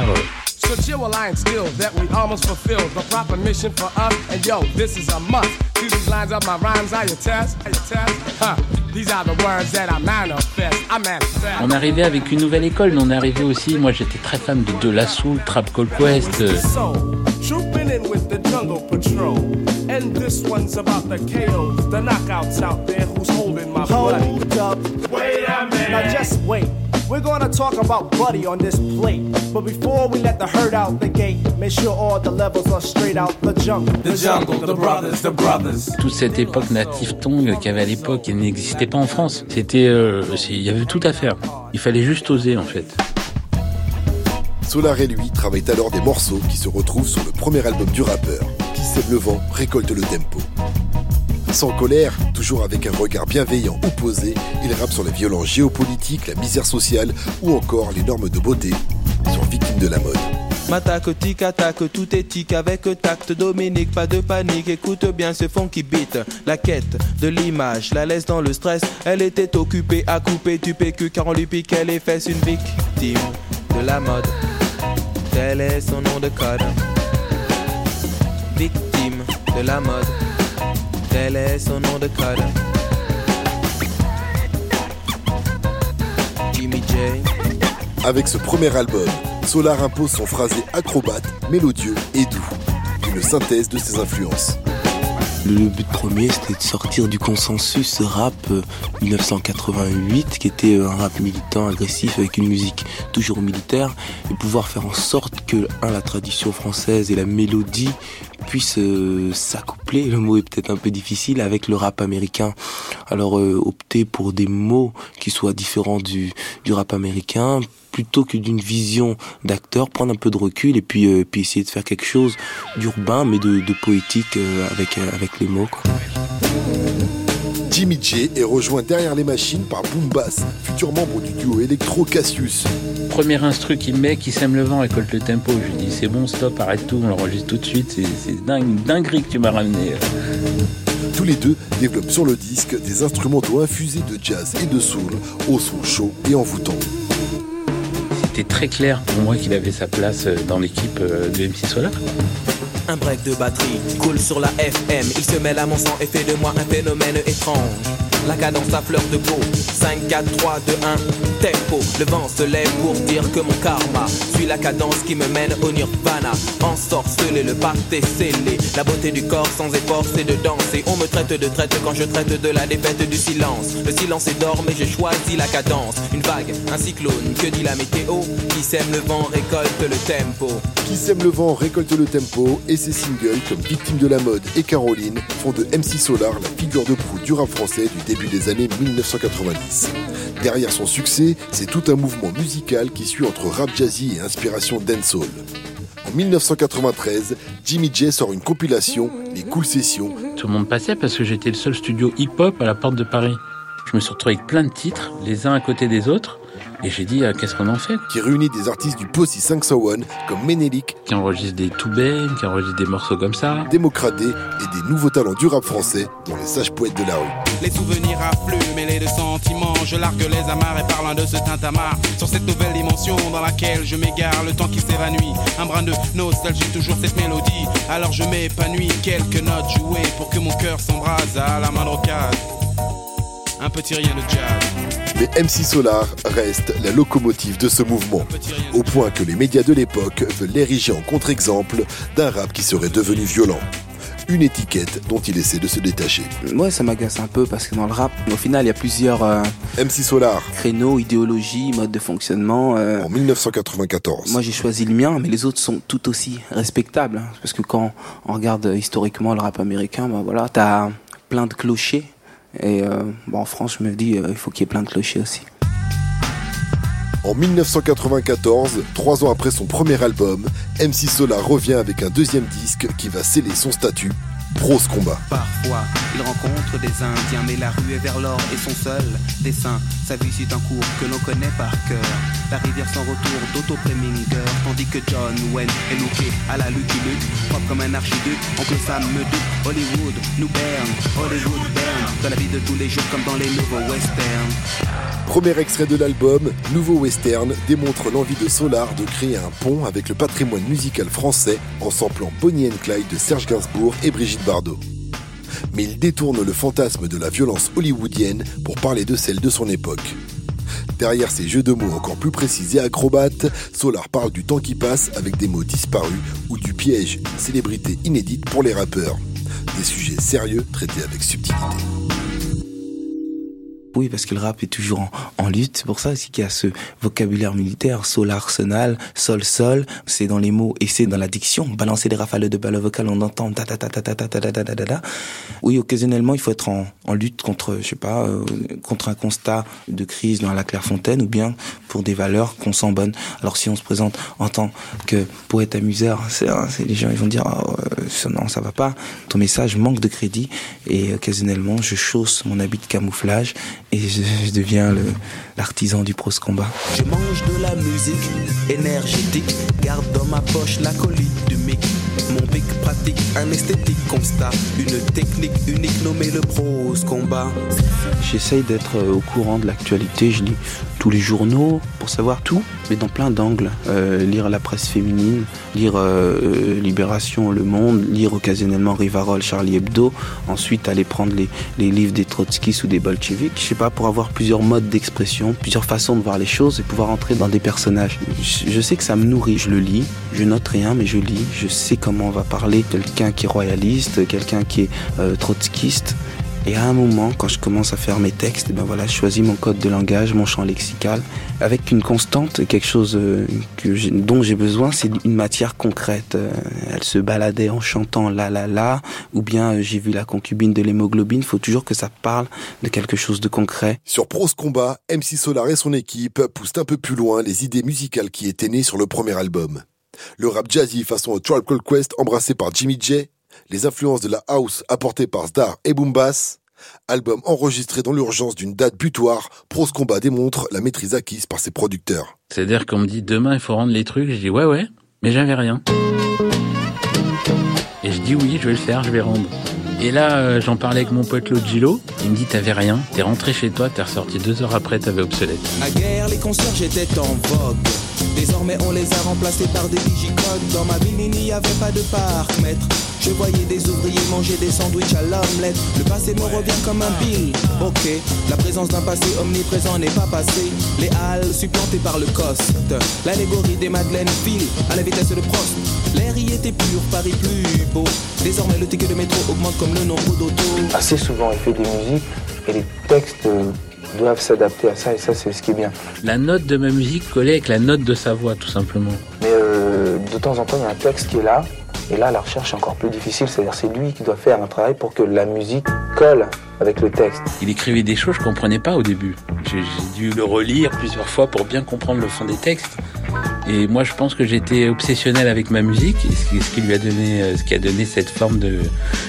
So chill skills that we almost fulfilled. The proper mission for us, and yo, this is a must. See these lines of my rhymes, I attest, I attest. Huh. These are the words that I manifest. I manifest. On arrivait avec une nouvelle école, mais on est arrivé aussi. Moi, j'étais très fan de De La Soul, Trap Call Quest. euh. So, trooping in with the jungle patrol. And this one's about the KOs, the knockouts out there who's holding my blood. Hold up. Wait a minute. Now just wait. We're gonna talk about Buddy on this plate. But before we let the herd out the gate, make sure all the levels are straight out the jungle. The jungle, the brothers, the brothers. Toute cette époque native tongue qu'il y avait à l'époque, elle n'existait pas en France. C'était, euh, il y avait tout à faire. Il fallait juste oser en fait. Solar et lui travaillent alors des morceaux qui se retrouvent sur le premier album du rappeur. Qui sème le vent, récolte le tempo. Sans colère, toujours avec un regard bienveillant ou posé, il rappe sur les violences géopolitiques, la misère sociale ou encore les normes de beauté sur Victime de la mode. M'attaque, tic, attaque, tout est tic avec tact. Dominique, pas de panique, écoute bien ce fond qui beat. La quête de l'image, la laisse dans le stress. Elle était occupée à couper du PQ car on lui piquait les fesses. Une victime de la mode, tel est son nom de code. Victime de la mode, tel est son nom de code. Jimmy J. Avec ce premier album, Solar impose son phrasé acrobate, mélodieux et doux. Une synthèse de ses influences. Le but premier, c'était de sortir du consensus rap euh, 1988, qui était euh, un rap militant, agressif, avec une musique toujours militaire, et pouvoir faire en sorte que, un, la tradition française et la mélodie puissent euh, s'accoupler, le mot est peut-être un peu difficile, avec le rap américain. Alors euh, opter pour des mots qui soient différents du, du rap américain, plutôt que d'une vision d'acteur, prendre un peu de recul et puis, euh, puis essayer de faire quelque chose d'urbain mais de, de poétique euh, avec, euh, avec les mots. Quoi. Jimmy J est rejoint derrière les machines par Boom Bass, futur membre du duo électro Cassius. Premier instru qu'il met, qui sème le vent, récolte le tempo. Je lui dis c'est bon, stop, arrête tout, on l'enregistre tout de suite. C'est, c'est dingue, dinguerie que tu m'as ramené. Tous les deux développent sur le disque des instrumentaux infusés de jazz et de soul, au son chaud et envoûtant. C'était très clair pour moi qu'il avait sa place euh, dans l'équipe euh, de MC Solar. Un break de batterie coule sur la FM. Il se mêle à mon sang et fait de moi un phénomène étrange. La cadence à fleur de peau. 5, 4, 3, 2, 1, tempo. Le vent se lève pour dire que mon karma suit la cadence qui me mène au nirvana. Ensorcelé, le pacte est scellé. La beauté du corps sans effort, c'est de danser. On me traite de traite quand je traite de la défaite du silence. Le silence est d'or, mais j'ai choisi la cadence. Une vague, un cyclone, que dit la météo Qui sème le vent récolte le tempo. Qui sème le vent récolte le tempo et ses singles comme Victime de la mode et Caroline font de MC Solar la figure de proue du rap français du début des années 1990. Derrière son succès, c'est tout un mouvement musical qui suit entre rap jazzy et inspiration dancehall. En 1993, Jimmy J sort une compilation, Les Cool Sessions, Tout le monde passait parce que j'étais le seul studio hip-hop à la porte de Paris. Je me suis retrouvé avec plein de titres, les uns à côté des autres, et j'ai dit euh, qu'est-ce qu'on en fait qui réunit des artistes du Posse 501 comme Menelik, Qui enregistre des Toubènes, qui enregistre des morceaux comme ça. Démocraté et des nouveaux talents du rap français, dont les sages poètes de la rue. Les souvenirs affluent, mêlés de sentiments. Je largue les amarres et parlant de ce tintamarre. Sur cette nouvelle dimension dans laquelle je m'égare, le temps qui s'évanouit. Un brin de nostalgie, toujours cette mélodie. Alors je m'épanouis, quelques notes jouées pour que mon cœur s'embrase à la moindre occasion. Un petit rien de jazz. Mais MC Solar reste la locomotive de ce mouvement, au point que les médias de l'époque veulent l'ériger en contre-exemple d'un rap qui serait devenu violent. Une étiquette dont il essaie de se détacher. Moi, ça m'agace un peu parce que dans le rap, au final, il y a plusieurs euh, MC Solar, créneaux, idéologies, modes de fonctionnement. euh, en 1994. Moi, j'ai choisi le mien, mais les autres sont tout aussi respectables. hein. Parce que quand on regarde historiquement le rap américain, ben voilà, t'as plein de clochers. Et euh, bon, en France, je me dis, euh, il faut qu'il y ait plein de clochers aussi. En 1994, trois ans après son premier album, MC Solar revient avec un deuxième disque qui va sceller son statut, Prose Combat. Parfois, il rencontre des Indiens, mais la rue est vers l'or et son seul dessin. Sa vie suit un cours que l'on connaît par cœur. La rivière sans retour d'Otto Preminger, tandis que John Wayne est looké à la Lucky Luke, propre comme un archiduc. Oncle Sam me doute, Hollywood nous berne, Hollywood berne, dans la vie de tous les jours comme dans les nouveaux westerns. Premier extrait de l'album, Nouveau Western, démontre l'envie de Solar de créer un pont avec le patrimoine musical français en samplant Bonnie and Clyde de Serge Gainsbourg et Brigitte Mais il détourne le fantasme de la violence hollywoodienne pour parler de celle de son époque. Derrière ces jeux de mots encore plus précis et acrobates, Solar parle du temps qui passe avec des mots disparus ou du piège d'une célébrité inédite pour les rappeurs. Des sujets sérieux traités avec subtilité. Oui, parce que le rap est toujours en, en lutte. C'est pour ça aussi qu'il y a ce vocabulaire militaire, sol arsenal, sol sol. C'est dans les mots et c'est dans la diction. Balancer des rafales de balles vocales, on entend ta ta ta ta ta ta ta ta ta ta. Oui, occasionnellement, il faut être en, en lutte contre, je sais pas, euh, contre un constat de crise dans la Clairefontaine ou bien pour des valeurs qu'on sent bonnes. Alors si on se présente en tant que poète amuseur, c'est les gens ils vont dire oh, euh, non ça va pas. Ton message manque de crédit et occasionnellement je chausse mon habit de camouflage et je, deviens l'artisan du prose combat. Je mange de la musique énergétique, garde dans ma poche la colite du mic. Mon pic pratique un esthétique constat, une technique unique nommée le prose combat. J'essaye d'être euh, au courant de l'actualité, je lis tous les journaux pour savoir tout, mais dans plein d'angles. Euh, lire la presse féminine, lire euh, Libération, Le Monde, lire occasionnellement Rivarol, Charlie Hebdo, ensuite aller prendre les, les livres des trotskistes ou des bolcheviks, je sais pas, pour avoir plusieurs modes d'expression, plusieurs façons de voir les choses et pouvoir entrer dans des personnages. Je, je sais que ça me nourrit, je le lis, je note rien, mais je lis, je sais comment on va parler quelqu'un qui est royaliste, quelqu'un qui est euh, trotskiste. Et à un moment, quand je commence à faire mes textes, eh ben voilà, je choisis mon code de langage, mon champ lexical, avec une constante, quelque chose euh, dont j'ai besoin, c'est une matière concrète. Euh, elle se baladait en chantant la la la, ou bien euh, j'ai vu la concubine de l'hémoglobine. Faut toujours que ça parle de quelque chose de concret. Sur Prose Combat, MC Solar et son équipe poussent un peu plus loin les idées musicales qui étaient nées sur le premier album. Le rap jazzy façon Tribe Called Quest embrassé par Jimmy J, les influences de la house apportées par Star et Boombass, album enregistré dans l'urgence d'une date butoir, Prose Combat démontre la maîtrise acquise par ses producteurs. C'est-à-dire qu'on me dit demain il faut rendre les trucs, je dis ouais ouais, mais j'avais rien. Et je dis oui, je vais le faire, je vais rendre. Et là, euh, j'en parlais avec mon pote Logilo. Il me dit T'avais rien, t'es rentré chez toi, t'es ressorti deux heures après, t'avais obsolète. À guerre, les concierges étaient en vogue. Désormais, on les a remplacés par des digicodes. Dans ma ville, il n'y avait pas de parc-mètre. Je voyais des ouvriers manger des sandwichs à l'omelette. Le passé me revient comme un bill. Ok, la présence d'un passé omniprésent n'est pas passé. Les halles supplantées par le coste. L'allégorie des Madeleines file à la vitesse de Prost. L'air y était pur, Paris plus beau. Désormais, le ticket de métro augmente comme le nombre d'autos. Assez souvent, il fait des musiques et les textes doivent s'adapter à ça et ça c'est ce qui est bien. La note de ma musique collée avec la note de sa voix tout simplement. Mais euh, de temps en temps il y a un texte qui est là et là la recherche est encore plus difficile, c'est-à-dire c'est lui qui doit faire un travail pour que la musique colle avec le texte. Il écrivait des choses que je comprenais pas au début. J'ai dû le relire plusieurs fois pour bien comprendre le fond des textes. Et moi, je pense que j'étais obsessionnel avec ma musique, ce qui lui a donné, euh, ce qui a donné cette forme de.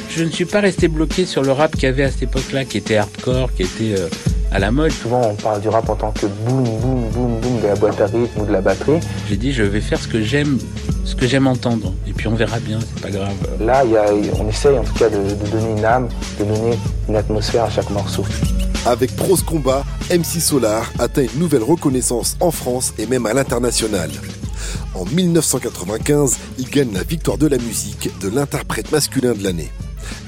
Je ne suis pas resté bloqué sur le rap qu'il y avait à cette époque-là, qui était hardcore, qui était euh, à la mode. Souvent, on parle du rap en tant que boum, boum, boum, boum de la boîte à rythme ou de la batterie. J'ai dit, je vais faire ce que j'aime, ce que j'aime entendre. Et puis on verra bien, c'est pas grave. Là, y a, on essaye en tout cas de, de donner une âme, de donner une atmosphère à chaque morceau. Avec Prose Combat, MC Solar atteint une nouvelle reconnaissance en France et même à l'international. En 1995, il gagne la victoire de la musique de l'interprète masculin de l'année.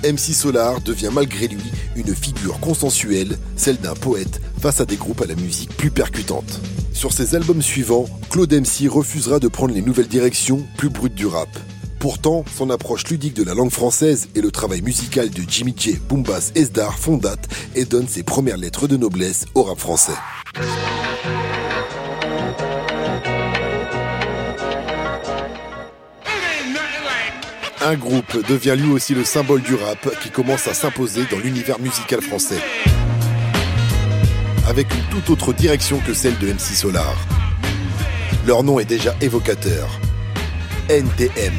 MC Solar devient malgré lui une figure consensuelle, celle d'un poète face à des groupes à la musique plus percutante. Sur ses albums suivants, Claude MC refusera de prendre les nouvelles directions plus brutes du rap. Pourtant, son approche ludique de la langue française et le travail musical de Jimmy J, Boombass Esdar font date et donnent ses premières lettres de noblesse au rap français. Un groupe devient lui aussi le symbole du rap qui commence à s'imposer dans l'univers musical français. Avec une toute autre direction que celle de MC Solar. Leur nom est déjà évocateur. NTM,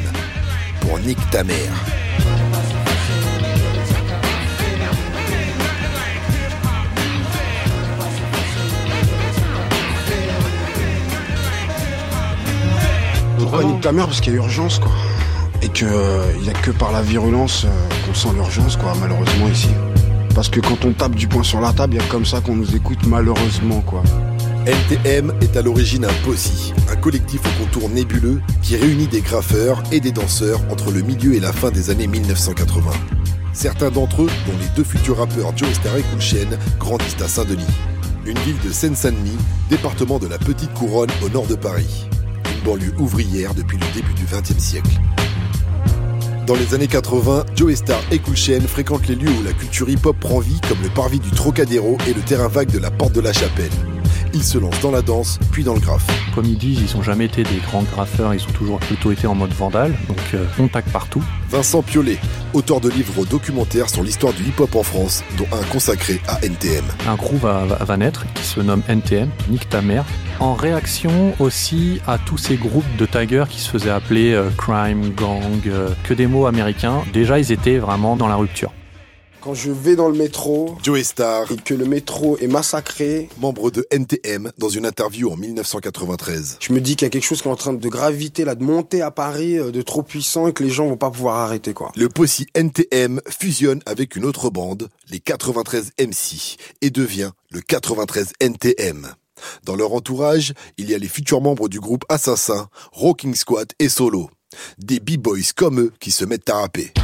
pour Nick ta mère. Pourquoi nique ta Parce qu'il y a urgence, quoi et qu'il n'y a que par la virulence euh, qu'on sent l'urgence, quoi, malheureusement ici. Parce que quand on tape du poing sur la table, il y a comme ça qu'on nous écoute, malheureusement, quoi. NTM est à l'origine un POSI, un collectif au contour nébuleux qui réunit des graffeurs et des danseurs entre le milieu et la fin des années 1980. Certains d'entre eux, dont les deux futurs rappeurs Joe Star et Kulchen, grandissent à Saint-Denis, une ville de Seine-Saint-Denis, département de la Petite Couronne au nord de Paris, une banlieue ouvrière depuis le début du XXe siècle. Dans les années 80, Joe Star et Cool fréquentent les lieux où la culture hip-hop prend vie, comme le parvis du Trocadéro et le terrain vague de la Porte de la Chapelle. Ils se lancent dans la danse, puis dans le graphe. Comme ils disent, ils ont jamais été des grands graffeurs, ils ont toujours plutôt été en mode vandale, donc euh, on tac partout. Vincent Piolet, auteur de livres documentaires sur l'histoire du hip-hop en France, dont un consacré à NTM. Un groupe va, va- va naître qui se nomme NTM, Nick ta mère, en réaction aussi à tous ces groupes de taggers qui se faisaient appeler euh, crime, gang, euh, que des mots américains. Déjà, ils étaient vraiment dans la rupture. Quand je vais dans le métro Joey Star et que le métro est massacré, membre de NTM, dans une interview en 1993. je me dis qu'il y a quelque chose qui est en train de graviter là, de monter à Paris, euh, de trop puissant et que les gens vont pas pouvoir arrêter quoi. Le Possi NTM fusionne avec une autre bande, les 93 MC, et devient le 93 NTM. Dans leur entourage, il y a les futurs membres du groupe Assassin, Rocking Squad et Solo. Des b-boys comme eux qui se mettent à rapper.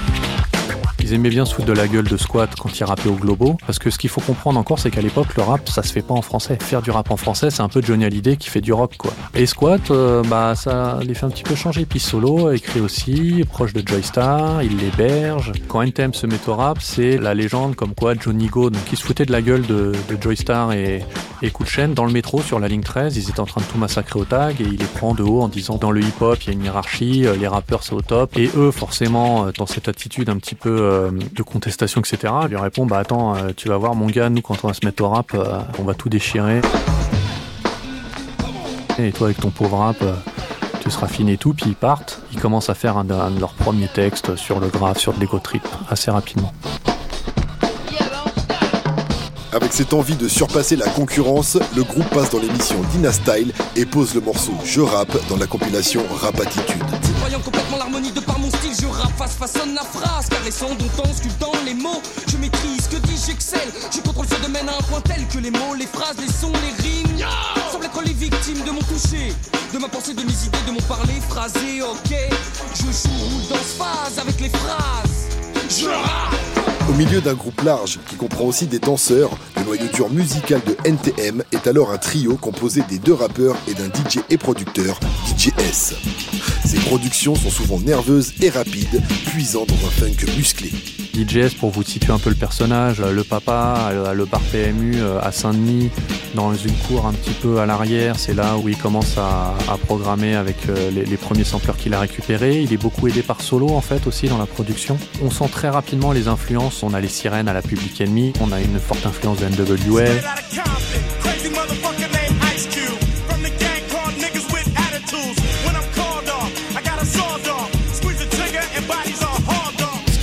Ils aimaient bien se foutre de la gueule de Squat quand ils rappaient au Globo, parce que ce qu'il faut comprendre encore, c'est qu'à l'époque, le rap, ça se fait pas en français. Faire du rap en français, c'est un peu Johnny Hallyday qui fait du rock, quoi. Et Squat, euh, bah, ça les fait un petit peu changer. Puis Solo écrit aussi, proche de Joy Star, il l'héberge. Quand NTM se met au rap, c'est la légende comme quoi Johnny Go, donc qui se foutait de la gueule de, de Joy Star et, et dans le métro, sur la ligne 13, ils étaient en train de tout massacrer au tag, et il les prend de haut en disant, dans le hip-hop, il y a une hiérarchie, euh, les rappeurs, c'est au top. Et eux, forcément, euh, dans cette attitude un petit peu euh, de contestation, etc., ils lui répond, bah attends, euh, tu vas voir mon gars, nous quand on va se mettre au rap, euh, on va tout déchirer. Et toi avec ton pauvre rap, tu seras fini et tout, puis ils partent, ils commencent à faire un, de- leurs premiers textes sur le graphe, sur l'ego trip, assez rapidement. Avec cette envie de surpasser la concurrence, le groupe passe dans l'émission Dina Style et pose le morceau Je rappe dans la compilation Rap Attitude. Voyant complètement l'harmonie de par mon style, je rappe face façonne la phrase, caressant, domptant, sculptant les mots. Je maîtrise, que dis j'excelle. Je contrôle ce domaine à un point tel que les mots, les phrases, les sons, les rimes semblent être les victimes de mon toucher, de ma pensée, de mes idées, de mon parler phrasé. Ok, je joue dans phase avec les phrases. Je rappe. Au milieu d'un groupe large qui comprend aussi des danseurs, le noyau dur musical de NTM est alors un trio composé des deux rappeurs et d'un DJ et producteur, DJ S. Ses productions sont souvent nerveuses et rapides, puisant dans un funk musclé. DJS, pour vous situer un peu le personnage, le papa a le bar PMU euh, à Saint-Denis, dans une cour un petit peu à l'arrière, c'est là où il commence à, à programmer avec euh, les, les premiers sampleurs qu'il a récupérés. Il est beaucoup aidé par Solo en fait aussi dans la production. On sent très rapidement les influences, on a les sirènes à la Public Enemy, on a une forte influence de NWA.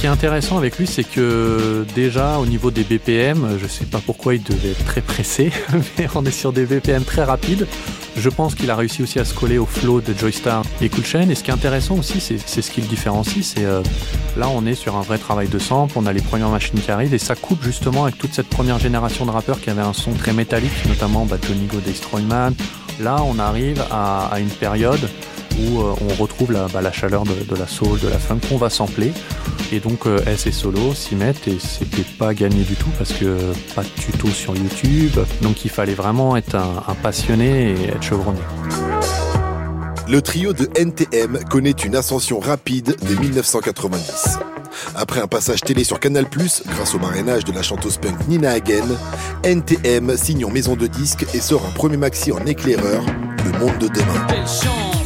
Est intéressant avec lui, c'est que déjà au niveau des BPM, je sais pas pourquoi il devait être très pressé, mais on est sur des BPM très rapides. Je pense qu'il a réussi aussi à se coller au flow de Joystar et Cool Chain. Et ce qui est intéressant aussi, c'est ce qui le différencie, c'est euh, là on est sur un vrai travail de sample, on a les premières machines qui arrivent et ça coupe justement avec toute cette première génération de rappeurs qui avait un son très métallique, notamment bah, Johnny Go, Destroyman. Là on arrive à une période où euh, on retrouve la, bah, la chaleur de, de la soul, de la funk qu'on va sampler. Et donc euh, S et Solo s'y mettent et c'était pas gagné du tout parce que pas de tuto sur YouTube. Donc il fallait vraiment être un, un passionné et être chevronné. Le trio de NTM connaît une ascension rapide dès 1990. Après un passage télé sur Canal+, grâce au marrainage de la chanteuse punk Nina Hagen, NTM signe en maison de disques et sort un premier maxi en éclaireur, Le Monde de demain.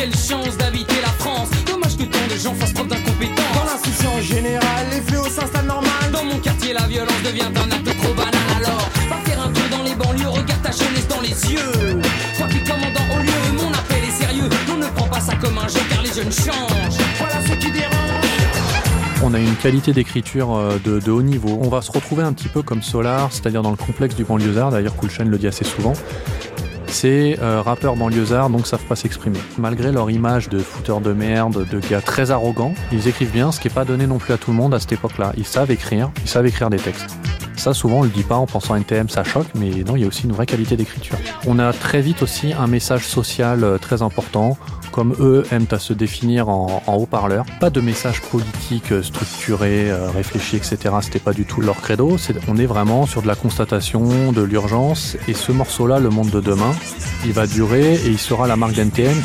Quelle chance, d'habiter la France. Dommage que tant de gens fassent preuve d'incompétence. Dans l'insouciance générale, les fléaux s'installent normal. Dans mon quartier, la violence devient un acte trop banal. Alors, va faire un tour dans les banlieues, regarde ta jeunesse dans les yeux. Sois plus commandant au lieu, mon appel est sérieux. On ne prend pas ça comme un jeu car les jeunes changent. Voilà ce qui dérange. On a une qualité d'écriture euh, de, de haut niveau. On va se retrouver un petit peu comme Solar, c'est-à-dire dans le complexe du banlieusard. D'ailleurs, Cool Chain le dit assez souvent. C'est euh, rappeurs banlieusards, donc savent pas s'exprimer. Malgré leur image de fouteurs de merde, de gars très arrogants, ils écrivent bien, ce qui est pas donné non plus à tout le monde à cette époque-là. Ils savent écrire, ils savent écrire des textes. Ça, souvent, on le dit pas en pensant NTM, ça choque, mais non, il y a aussi une vraie qualité d'écriture. On a très vite aussi un message social euh, très important, comme eux aiment à se définir en, haut-parleur. Pas de message politique euh, structuré, euh, réfléchi, etc. C'était pas du tout leur credo. On est vraiment sur de la constatation, de l'urgence. Et ce morceau-là, Le Monde de demain, il va durer et il sera la marque d'NTM.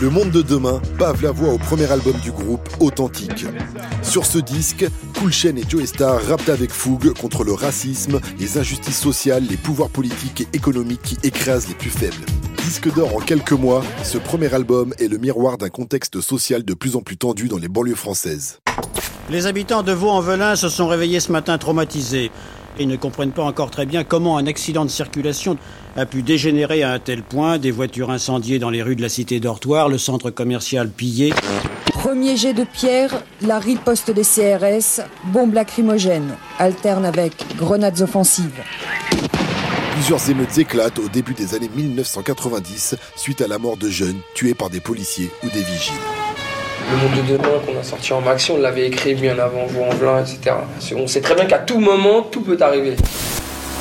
Le Monde de demain pave la voie au premier album du groupe, Authentique. Sur ce disque, Cool et Joe Star rappent avec fougue contre le racisme, les injustices sociales, les pouvoirs politiques et économiques qui écrasent les plus faibles. Disque d'or en quelques mois, ce premier album est le miroir d'un contexte social de plus en plus tendu dans les banlieues françaises. Les habitants de Vaux-en-Velin se sont réveillés ce matin traumatisés. Ils ne comprennent pas encore très bien comment un accident de circulation a pu dégénérer à un tel point, des voitures incendiées dans les rues de la cité dortoir, le centre commercial pillé. Premier jet de pierre, la riposte des CRS, bombes lacrymogènes, alterne avec grenades offensives. Plusieurs émeutes éclatent au début des années 1990 suite à la mort de jeunes tués par des policiers ou des vigiles. Le monde de demain qu'on a sorti en maxi, on l'avait écrit bien avant Vaux-en-Velin, etc. On sait très bien qu'à tout moment, tout peut arriver.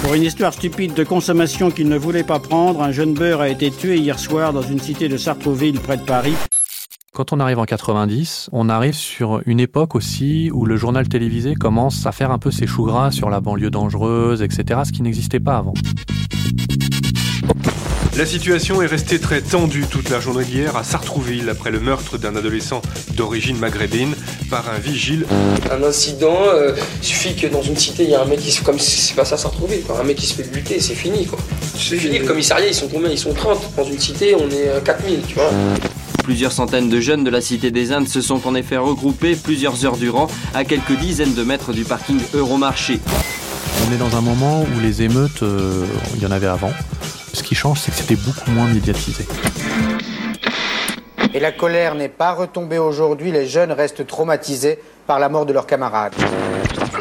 Pour une histoire stupide de consommation qu'il ne voulait pas prendre, un jeune beurre a été tué hier soir dans une cité de Sartrouville près de Paris. Quand on arrive en 90, on arrive sur une époque aussi où le journal télévisé commence à faire un peu ses choux gras sur la banlieue dangereuse, etc., ce qui n'existait pas avant. La situation est restée très tendue toute la journée d'hier à Sartrouville après le meurtre d'un adolescent d'origine maghrébine par un vigile. Un incident, euh, il suffit que dans une cité, il y a un mec qui se. Comme c'est pas ça Sartrouville, quoi. Un mec qui se fait buter, c'est fini, quoi. C'est fini. Le commissariat, ils sont combien? Ils sont 30. Dans une cité, on est euh, 4000, tu vois. Plusieurs centaines de jeunes de la Cité des Indes se sont en effet regroupés plusieurs heures durant à quelques dizaines de mètres du parking Euromarché. On est dans un moment où les émeutes, euh, il y en avait avant. Ce qui change, c'est que c'était beaucoup moins médiatisé. Et la colère n'est pas retombée aujourd'hui, les jeunes restent traumatisés par la mort de leurs camarades.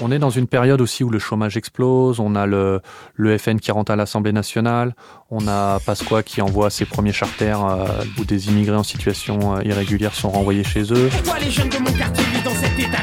On est dans une période aussi où le chômage explose, on a le, le FN qui rentre à l'Assemblée nationale, on a Pasqua qui envoie ses premiers charters euh, où des immigrés en situation euh, irrégulière sont renvoyés chez eux. Pourquoi les jeunes de mon quartier vivent dans cet état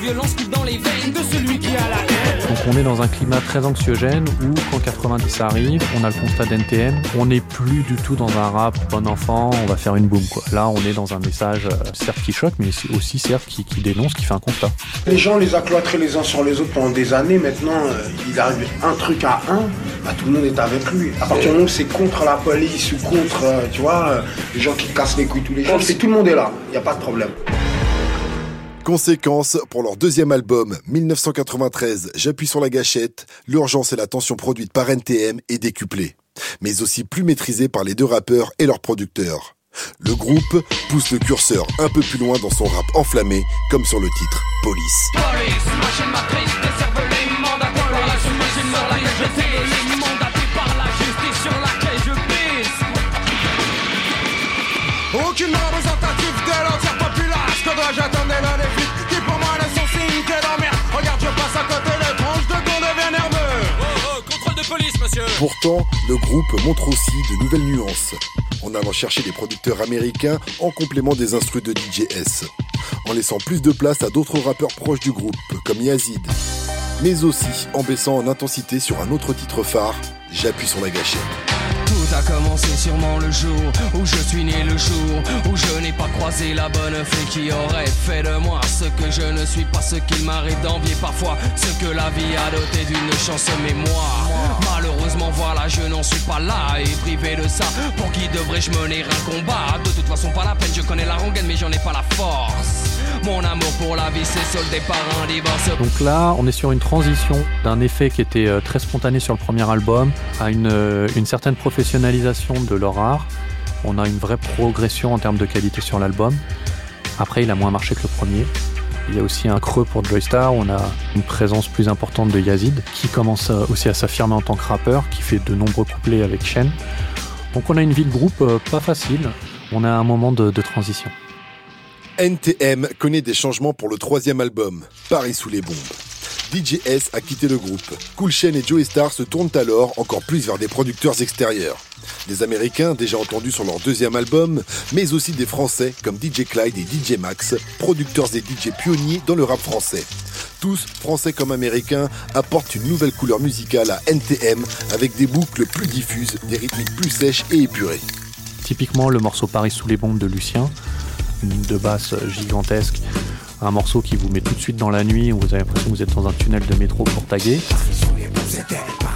violence coule dans les veines de celui qui a la haine Donc on est dans un climat très anxiogène où quand 90 arrive, on a le constat d'NTM, on n'est plus du tout dans un rap bon enfant, on va faire une boum quoi. Là on est dans un message euh, certes qui choque mais aussi certes qui, qui dénonce, qui fait un constat. Les gens les a cloîtrés les uns sur les autres pendant des années. Maintenant, euh, il arrive un truc à un, bah, tout le monde est avec lui. À partir du moment où c'est contre la police ou contre, euh, tu vois, euh, les gens qui cassent les couilles tous les jours, c'est tout le monde est là. Il n'y a pas de problème. Conséquence, pour leur deuxième album, 1993, J'appuie sur la gâchette, l'urgence et la tension produite par NTM est décuplée, mais aussi plus maîtrisée par les deux rappeurs et leurs producteurs. Le groupe pousse le curseur un peu plus loin dans son rap enflammé, comme sur le titre Police. Police, Pourtant, le groupe montre aussi de nouvelles nuances, en allant chercher des producteurs américains en complément des instrus de DJS, en laissant plus de place à d'autres rappeurs proches du groupe, comme Yazid, mais aussi en baissant en intensité sur un autre titre phare, J'appuie sur la gâchette. Tout a commencé sûrement le jour où je suis né le jour où je n'ai pas croisé la bonne fée qui aurait fait de moi ce que je ne suis pas ce qu'il m'arrive d'envier parfois ce que la vie a doté d'une chance mais moi malheureusement voilà je n'en suis pas là et privé de ça. Pour qui devrais-je mener un combat? De toute façon pas la peine je connais la rengaine mais j'en ai pas la force mon amour pour la vie s'est soldé par un divorce Donc là, on est sur une transition d'un effet qui était euh, très spontané sur le premier album à une, euh, une certaine professionnalisation de leur art. On a une vraie progression en termes de qualité sur l'album. Après, il a moins marché que le premier. Il y a aussi un creux pour Joystar, on a une présence plus importante de Yazid, qui commence euh, aussi à s'affirmer en tant que rappeur, qui fait de nombreux couplets avec Shen. Donc on a une vie de groupe pas facile, on a un moment de transition. NTM connaît des changements pour le troisième album, Paris sous les bombes. DJS a quitté le groupe. Cool Chain et Joey Star se tournent alors encore plus vers des producteurs extérieurs. Des Américains déjà entendus sur leur deuxième album, mais aussi des Français comme DJ Clyde et DJ Max, producteurs et DJ pionniers dans le rap français. Tous, Français comme Américains, apportent une nouvelle couleur musicale à NTM avec des boucles plus diffuses, des rythmiques plus sèches et épurées. Typiquement le morceau Paris sous les bombes de Lucien, une de basse gigantesque, un morceau qui vous met tout de suite dans la nuit où vous avez l'impression que vous êtes dans un tunnel de métro pour taguer.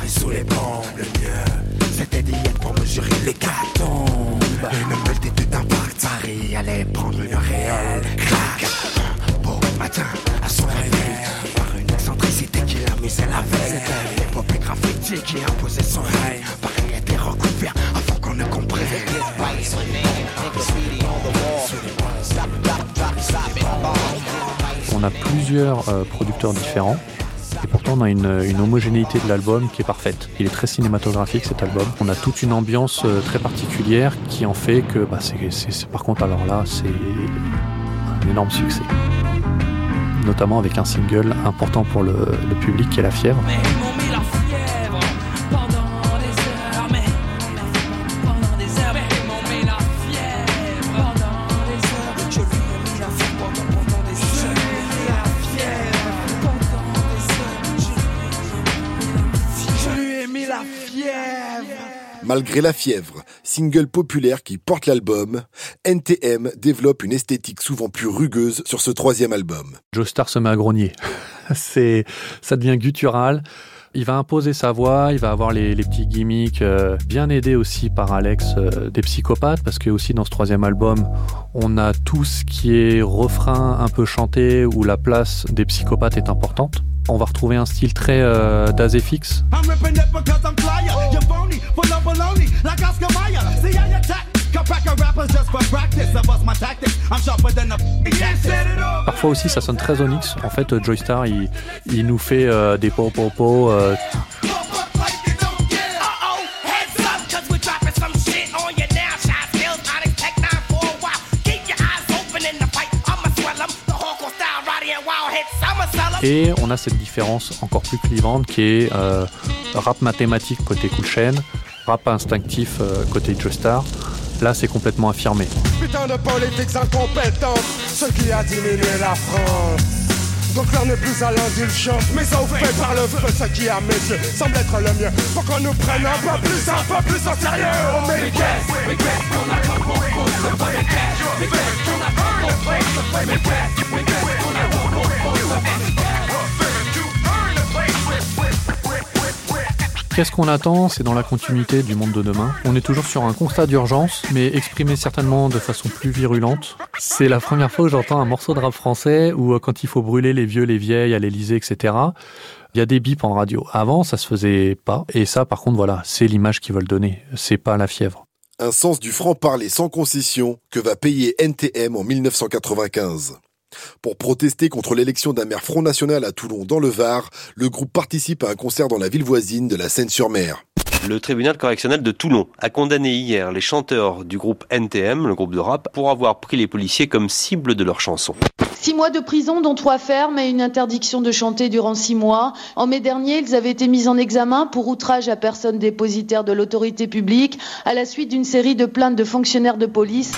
Sous les le mieux C'était d'y être pour mesurer l'hécatombe Une multitude d'impacts Atari allait prendre une réelle claque. Beau matin, à son réveil, par une excentricité qui la misait la veille. L'épopée graffiti qui imposait son règne. Paris était recouvert avant qu'on ne comprenne. On a plusieurs euh, producteurs différents. Et pourtant, on a une, homogénéité de l'album qui est parfaite. Il est très cinématographique cet album. On a toute une ambiance euh, très particulière qui en fait que, bah, c'est, par contre, alors là, c'est un énorme succès. Notamment avec un single important pour le, public qui est La Fièvre. Malgré la fièvre, single populaire qui porte l'album, NTM développe une esthétique souvent plus rugueuse sur ce troisième album. Joe Star se met à grogner. ça devient guttural. Il va imposer sa voix, il va avoir les, petits gimmicks, euh, bien aidé aussi par Alex euh, des psychopathes, parce que aussi dans ce troisième album, on a tout ce qui est refrain un peu chanté, où la place des psychopathes est importante. On va retrouver un style très euh, d'Azefix, Parfois aussi, ça sonne très Onyx. En fait, euh, Joy Star, il, il nous fait euh, des po po po. Heads up, cause we're dropping some shit on you now. Shy skills, Onyx Tech 9 for a while. Keep your eyes open in the fight. I'ma swell 'em. The hardcore style, Roddy and Wild hits. I'ma sell 'em. Et on a cette différence encore plus clivante qui est euh, rap mathématique côté Cool Chain, rap instinctif euh, côté Joe Star. Là, c'est complètement affirmé. Putain de politique incompétente, ce qui a diminué la France. Donc plus à l'indulgence, mais fait par le feu, ce qui à mes yeux semble être le mieux. Faut qu'on nous prenne un peu plus, un peu plus sérieux. Mais qu'est-ce Qu'est-ce qu'on attend? C'est dans la continuité du monde de demain. On est toujours sur un constat d'urgence, mais exprimé certainement de façon plus virulente. C'est la première fois où j'entends un morceau de rap français où euh, quand il faut brûler les vieux, les vieilles à l'Elysée, etc., il y a des bips en radio. Avant, ça se faisait pas. Et ça, par contre, voilà, c'est l'image qu'ils veulent donner. C'est pas la fièvre. Un sens du franc-parler sans concession que va payer NTM en 1995. Pour protester contre l'élection d'un maire Front National à Toulon dans le Var, le groupe participe à un concert dans la ville voisine de la Seine-sur-Mer. Le tribunal correctionnel de Toulon a condamné hier les chanteurs du groupe NTM, le groupe de rap, pour avoir pris les policiers comme cible de leurs chansons. Six mois de prison, dont trois fermes et une interdiction de chanter durant six mois. En mai dernier, ils avaient été mis en examen pour outrage à personne dépositaire de l'autorité publique à la suite d'une série de plaintes de fonctionnaires de police.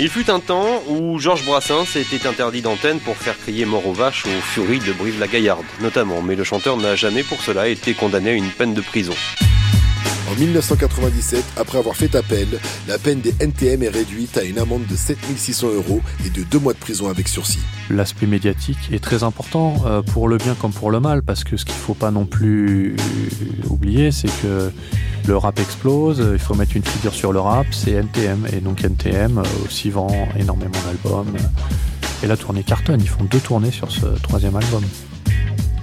Il fut un temps où Georges Brassens était interdit d'antenne pour faire crier mort aux vaches aux furies de Brive-la-Gaillarde, notamment, mais le chanteur n'a jamais pour cela été condamné à une peine de prison. En 1997, après avoir fait appel, la peine des NTM est réduite à une amende de 7600 euros et de deux mois de prison avec sursis. L'aspect médiatique est très important euh, pour le bien comme pour le mal, parce que ce qu'il faut pas non plus oublier, c'est que le rap explose, il faut mettre une figure sur le rap, c'est NTM. Et donc NTM euh, aussi vend énormément d'albums. Et la tournée cartonne, ils font deux tournées sur ce troisième album.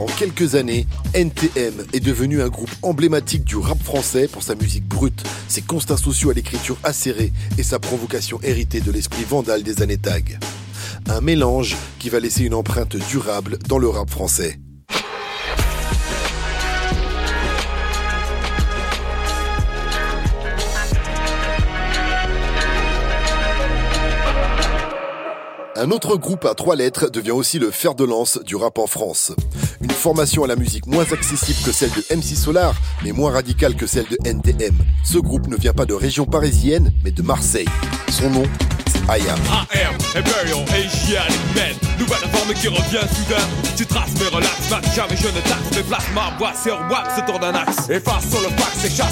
En quelques années, NTM est devenu un groupe emblématique du rap français pour sa musique brute, ses constats sociaux à l'écriture acérée et sa provocation héritée de l'esprit vandale des années tag. Un mélange qui va laisser une empreinte durable dans le rap français. Un autre groupe à trois lettres devient aussi le fer de lance du rap en France. Une formation à la musique moins accessible que celle de MC Solar, mais moins radicale que celle de NTM. Ce groupe ne vient pas de région parisienne, mais de Marseille. Son nom, IAM. AM,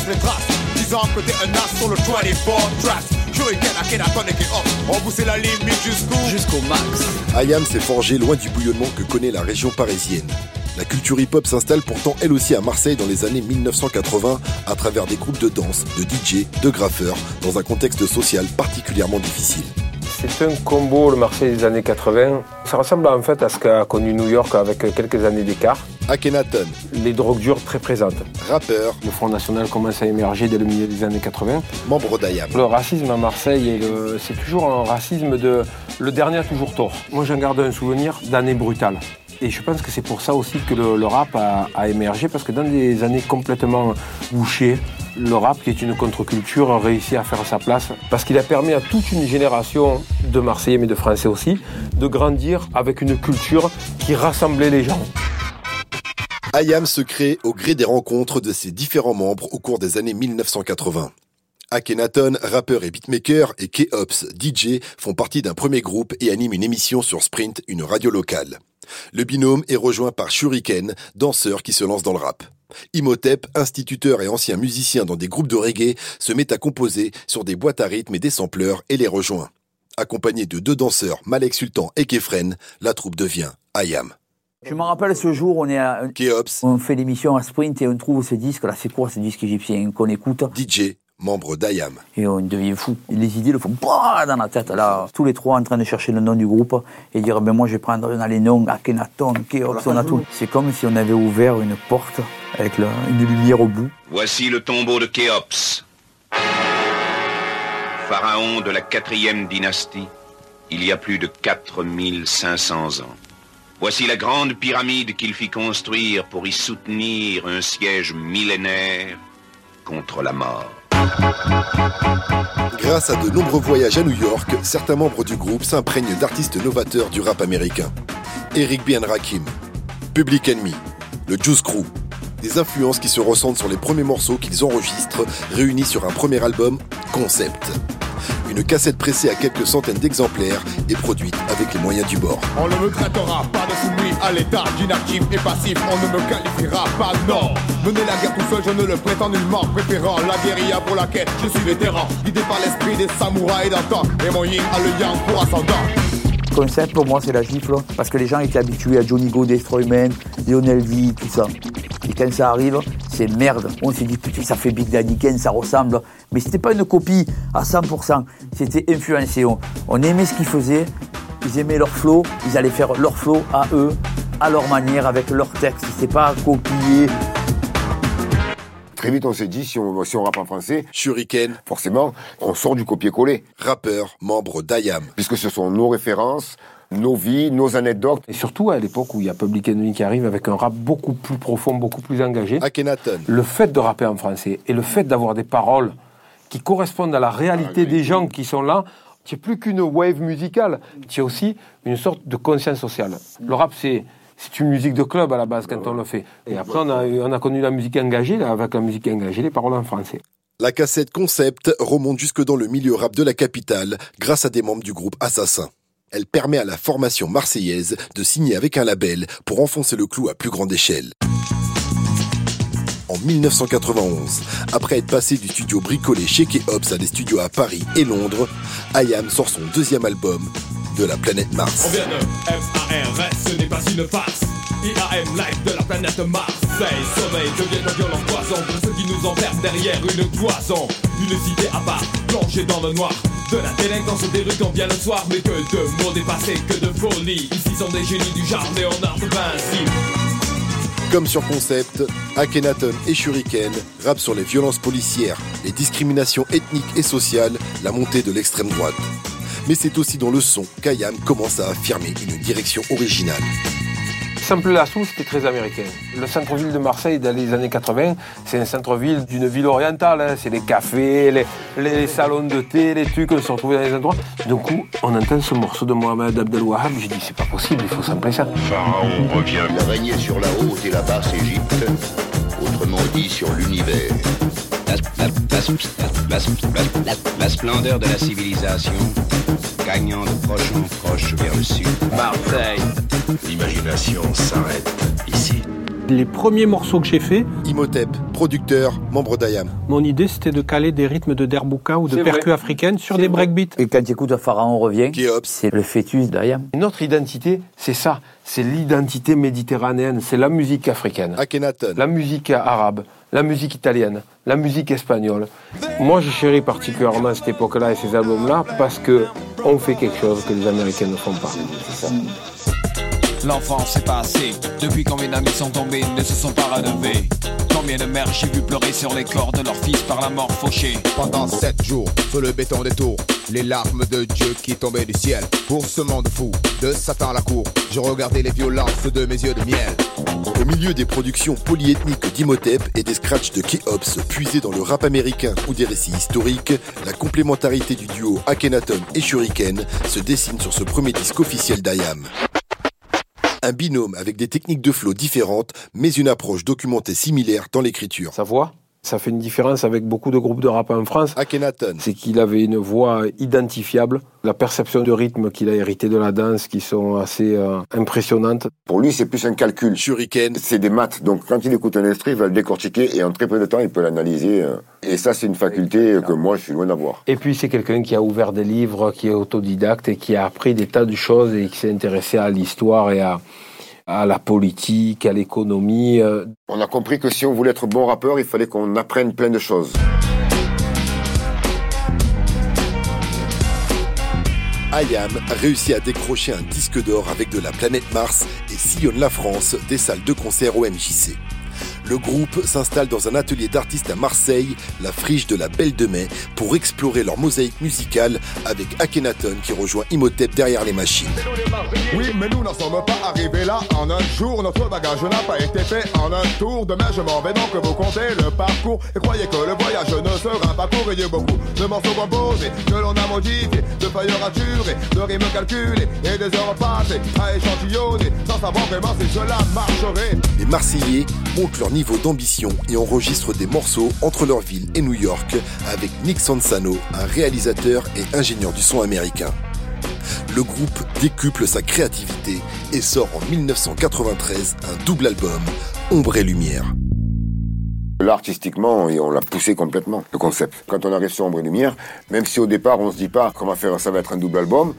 les traces Disant que t'es un as sur le 24 tracks Shuriken, Akhenaton et off On poussait la limite jusqu'où? Jusqu'au max IAM s'est forgé loin du bouillonnement que connaît la région parisienne. La culture hip-hop s'installe pourtant elle aussi à Marseille dans les années 1980 à travers des groupes de danse, de DJ, de graffeurs, dans un contexte social particulièrement difficile. C'est un combo, le Marseille des années 80. Ça ressemble en fait à ce qu'a connu New York avec quelques années d'écart. Akhenaton. Les drogues dures très présentes. Rappeur. Le Front National commence à émerger dès le milieu des années 80. Membre d'IAM. Le racisme à Marseille, c'est toujours un racisme de le dernier a toujours tort. Moi j'en garde un souvenir d'années brutales. Et je pense que c'est pour ça aussi que le, rap a, a, émergé, parce que dans des années complètement bouchées, le rap, qui est une contre-culture, a réussi à faire sa place, parce qu'il a permis à toute une génération de Marseillais, mais de Français aussi, de grandir avec une culture qui rassemblait les gens. IAM se crée au gré des rencontres de ses différents membres au cours des années 1980. Akhenaton, rappeur et beatmaker, et K-Ops, DJ, font partie d'un premier groupe et animent une émission sur Sprint, une radio locale. Le binôme est rejoint par Shuriken, danseur qui se lance dans le rap. Imhotep, instituteur et ancien musicien dans des groupes de reggae, se met à composer sur des boîtes à rythme et des sampleurs et les rejoint. Accompagné de deux danseurs, Malek Sultan et Kefren, la troupe devient Ayam. Je me rappelle ce jour, on est à, on fait l'émission à Sprint et on trouve ce disque, là c'est quoi ce disque égyptien qu'on écoute? DJ, membre d'IAM. Et on devient fou. Les idées le font dans la tête. Là, tous les trois en train de chercher le nom du groupe et dire ben moi je vais prendre dans les noms Akhenaton, Keops, on a tout. C'est comme si on avait ouvert une porte avec une lumière au bout. Voici le tombeau de Khéops, pharaon de la quatrième dynastie, il y a plus de 4500 ans. Voici la grande pyramide qu'il fit construire pour y soutenir un siège millénaire contre la mort. Grâce à de nombreux voyages à New York, certains membres du groupe s'imprègnent d'artistes novateurs du rap américain. Eric B. Rakim, Public Enemy, le Juice Crew, des influences qui se ressentent sur les premiers morceaux qu'ils enregistrent, réunis sur un premier album, Concept. Une cassette pressée à quelques centaines d'exemplaires et produite avec les moyens du bord. On ne me traitera pas de soumis à l'état d'inactif et passif, on ne me qualifiera pas, non. Mener la guerre tout seul, je ne le prétends nullement, préférant la guérilla pour la quête, je suis vétéran, guidé par l'esprit des samouraïs d'antan, et mon yin a le yang pour ascendant concept pour moi c'est la gifle parce que les gens étaient habitués à Johnny Go, Destroyman, Lionel V, tout ça. Et quand ça arrive, c'est merde. On s'est dit putain ça fait Big Daddy Ken, ça ressemble. Mais c'était pas une copie à 100%, c'était influencé. On, aimait ce qu'ils faisaient, ils aimaient leur flow, ils allaient faire leur flow à eux, à leur manière, avec leur texte. C'était pas copié. Très vite, on s'est dit, si on, si on rappe en français, Shuriken, forcément, on sort du copier-coller. Rappeur, membre d'IAM. Puisque ce sont nos références, nos vies, nos anecdotes. Et surtout à l'époque où il y a Public Enemy qui arrive avec un rap beaucoup plus profond, beaucoup plus engagé. Akhenaton. Le fait de rapper en français et le fait d'avoir des paroles qui correspondent à la réalité des gens qui sont là, tu n'es plus qu'une wave musicale, tu es aussi une sorte de conscience sociale. Le rap, c'est c'est une musique de club à la base quand on le fait. Et après, on a, on a connu la musique engagée, avec la musique engagée, les paroles en français. La cassette concept remonte jusque dans le milieu rap de la capitale grâce à des membres du groupe Assassin. Elle permet à la formation marseillaise de signer avec un label pour enfoncer le clou à plus grande échelle. En 1991, après être passé du studio bricolé chez K-Ops à des studios à Paris et Londres, IAM sort son deuxième album, de la planète Mars. On vient de M-A-R-S, ce n'est pas une farce. IAM Life de la planète Mars. sommeil devient un violent poison pour ceux qui nous enferment derrière une cloison. Une cité à part, plongée dans le noir. De la délinquance des rues quand vient le soir, mais que de mots dépassés, que de folie. Ici sont des génies du genre Léonard de Vinci. Comme sur concept, Akhenaton et Shuriken rappent sur les violences policières, les discriminations ethniques et sociales, la montée de l'extrême droite. Mais c'est aussi dans le son qu'Ayam commence à affirmer une direction originale. Simple Lassou, c'était très américain. Le centre-ville de Marseille, dans les années 80, c'est un centre-ville d'une ville orientale. Hein. C'est les cafés, les, salons de thé, les trucs, on se retrouve dans les endroits. D'un coup, on entend ce morceau de Mohamed Abdel Wahab. Je dis, c'est pas possible, il faut sampler ça. Pharaon revient. Il a régné sur la haute et la basse Égypte, autrement dit sur l'univers. La, splendeur de la civilisation, gagnant de proche en proche vers le sud. Marseille. L'imagination s'arrête ici. Les premiers morceaux que j'ai faits, Imhotep, producteur, membre d'IAM. mon idée c'était de caler des rythmes de derbouka ou de vrai. africaines sur des breakbeats. Et quand tu écoutes Pharaon revient, c'est le fœtus d'Ayam. Notre identité, c'est ça. C'est l'identité méditerranéenne. C'est la musique africaine. La musique arabe. La musique italienne. La musique espagnole. Moi, j'ai chéri particulièrement cette époque-là et ces albums-là parce que on fait quelque chose que les Américains ne font pas. L'enfance est passée, depuis combien d'amis sont tombés, ne se sont pas relevés. Combien de mères j'ai vu pleurer sur les corps de leurs fils par la mort fauchée. Pendant sept jours, sur le béton des tours, les larmes de Dieu qui tombaient du ciel. Pour ce monde fou, de Satan à la cour, je regardais les violences de mes yeux de miel. Au milieu des productions polyethniques d'Imhotep et des scratchs de Keops puisés dans le rap américain ou des récits historiques, la complémentarité du duo Akhenaton et Shuriken se dessine sur ce premier disque officiel d'IAM. Un binôme avec des techniques de flow différentes, mais une approche documentée similaire dans l'écriture. Sa voix? Ça fait une différence avec beaucoup de groupes de rap en France. Akhenaton. C'est qu'il avait une voix identifiable, la perception de rythme qu'il a hérité de la danse qui sont assez euh, impressionnantes. Pour lui, c'est plus un calcul. Shuriken. C'est des maths. Donc, quand il écoute un extrait, il va le décortiquer et en très peu de temps, il peut l'analyser. euh. Et ça, c'est une faculté que moi, je suis loin d'avoir. Et puis c'est quelqu'un qui a ouvert des livres, qui est autodidacte et qui a appris des tas de choses et qui s'est intéressé à l'histoire et à, à la politique, à l'économie. euh. On a compris que si on voulait être bon rappeur, il fallait qu'on apprenne plein de choses. IAM réussit à décrocher un disque d'or avec de la planète Mars et sillonne la France des salles de concert au MJC. Le groupe s'installe dans un atelier d'artistes à Marseille, la friche de la Belle de Mai, pour explorer leur mosaïque musicale avec Akhenaton qui rejoint Imhotep derrière les machines. Oui, mais nous n'en sommes pas arrivés là en un jour. Notre bagage n'a pas été fait en un tour. Demain, je m'en vais donc vous comptez le parcours. Et croyez que le voyage ne sera pas court. Il y a beaucoup de morceaux composés que l'on a modifiés, de feuilles raturées, de rimes calculées et des heures passées à échantillonner sans savoir vraiment si cela marcherait. Les Marseillais montent leur niveau d'ambition et enregistrent des morceaux entre leur ville et New York avec Nick Sansano, un réalisateur et ingénieur du son américain. Le groupe décuple sa créativité et sort en 1993 un double album, Ombre et Lumière. Là, artistiquement, et on l'a poussé complètement, le concept. Quand on arrive sur Ombre et Lumière, même si au départ, on se dit pas comment faire, ça va être un double album,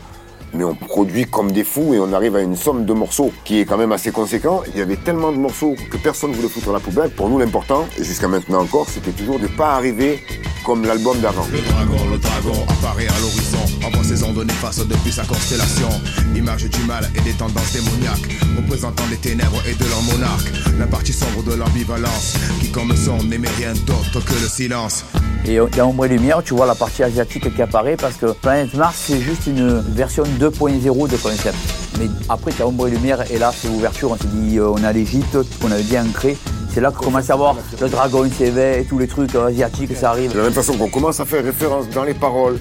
mais on produit comme des fous et on arrive à une somme de morceaux qui est quand même assez conséquent. Il y avait tellement de morceaux que personne ne voulait foutre à la poubelle. Pour nous, l'important, et jusqu'à maintenant encore, c'était toujours de pas arriver comme l'album d'avant. Le dragon, le dragon apparaît à l'horizon, envoie ses ondes néfastes depuis sa constellation. Image du mal et des tendances démoniaques, représentant des ténèbres et de leur monarque. La partie sombre de l'ambivalence, qui comme son n'aimait rien d'autre que le silence. Et dans Ombre et Lumière, tu vois la partie asiatique qui apparaît parce que Planète Mars, c'est juste une version 2.0 de concept. Mais après, tu as Ombre et Lumière et là, c'est l'ouverture. On s'est dit, euh, on a l'Égypte, qu'on avait bien ancré. C'est là qu'on commence à voir le dragon qui s'éveille, tous les trucs euh, asiatiques, ça arrive. De la même façon qu'on commence à faire référence dans les paroles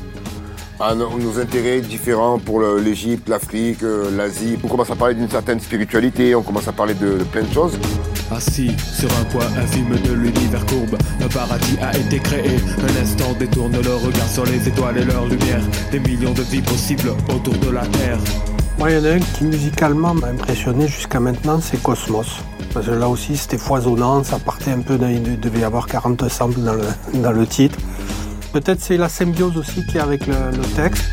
à nos, intérêts différents pour l'Égypte, l'Afrique, euh, l'Asie. On commence à parler d'une certaine spiritualité, on commence à parler de plein de choses. Assis sur un point infime de l'univers courbe, un paradis a été créé. Un instant détourne le regard sur les étoiles et leur lumière. Des millions de vies possibles autour de la Terre. Moi, il y en a un qui musicalement m'a impressionné jusqu'à maintenant, c'est Cosmos. Parce que là aussi, c'était foisonnant, ça partait un peu, d'un- il devait y avoir 40 samples dans le, dans le titre. Peut-être c'est la symbiose aussi qu'il y a avec le, le texte.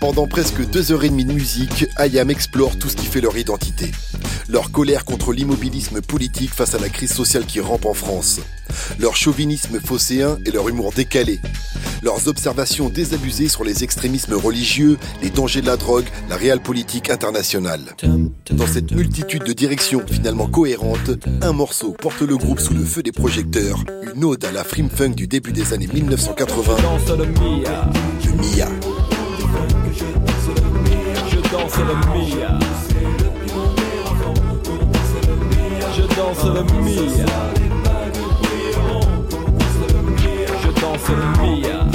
Pendant presque deux heures et demie de musique, IAM explore tout ce qui fait leur identité. Leur colère contre l'immobilisme politique face à la crise sociale qui rampe en France. Leur chauvinisme phocéen et leur humour décalé. Leurs observations désabusées sur les extrémismes religieux, les dangers de la drogue, la réelle politique internationale. Dans cette multitude de directions finalement cohérentes, un morceau porte le groupe sous le feu des projecteurs, une ode à la frime funk du début des années 1980, Danse le Mia. le Mia. Je danse le Mia. Danse le Mia. Je danse le Mia.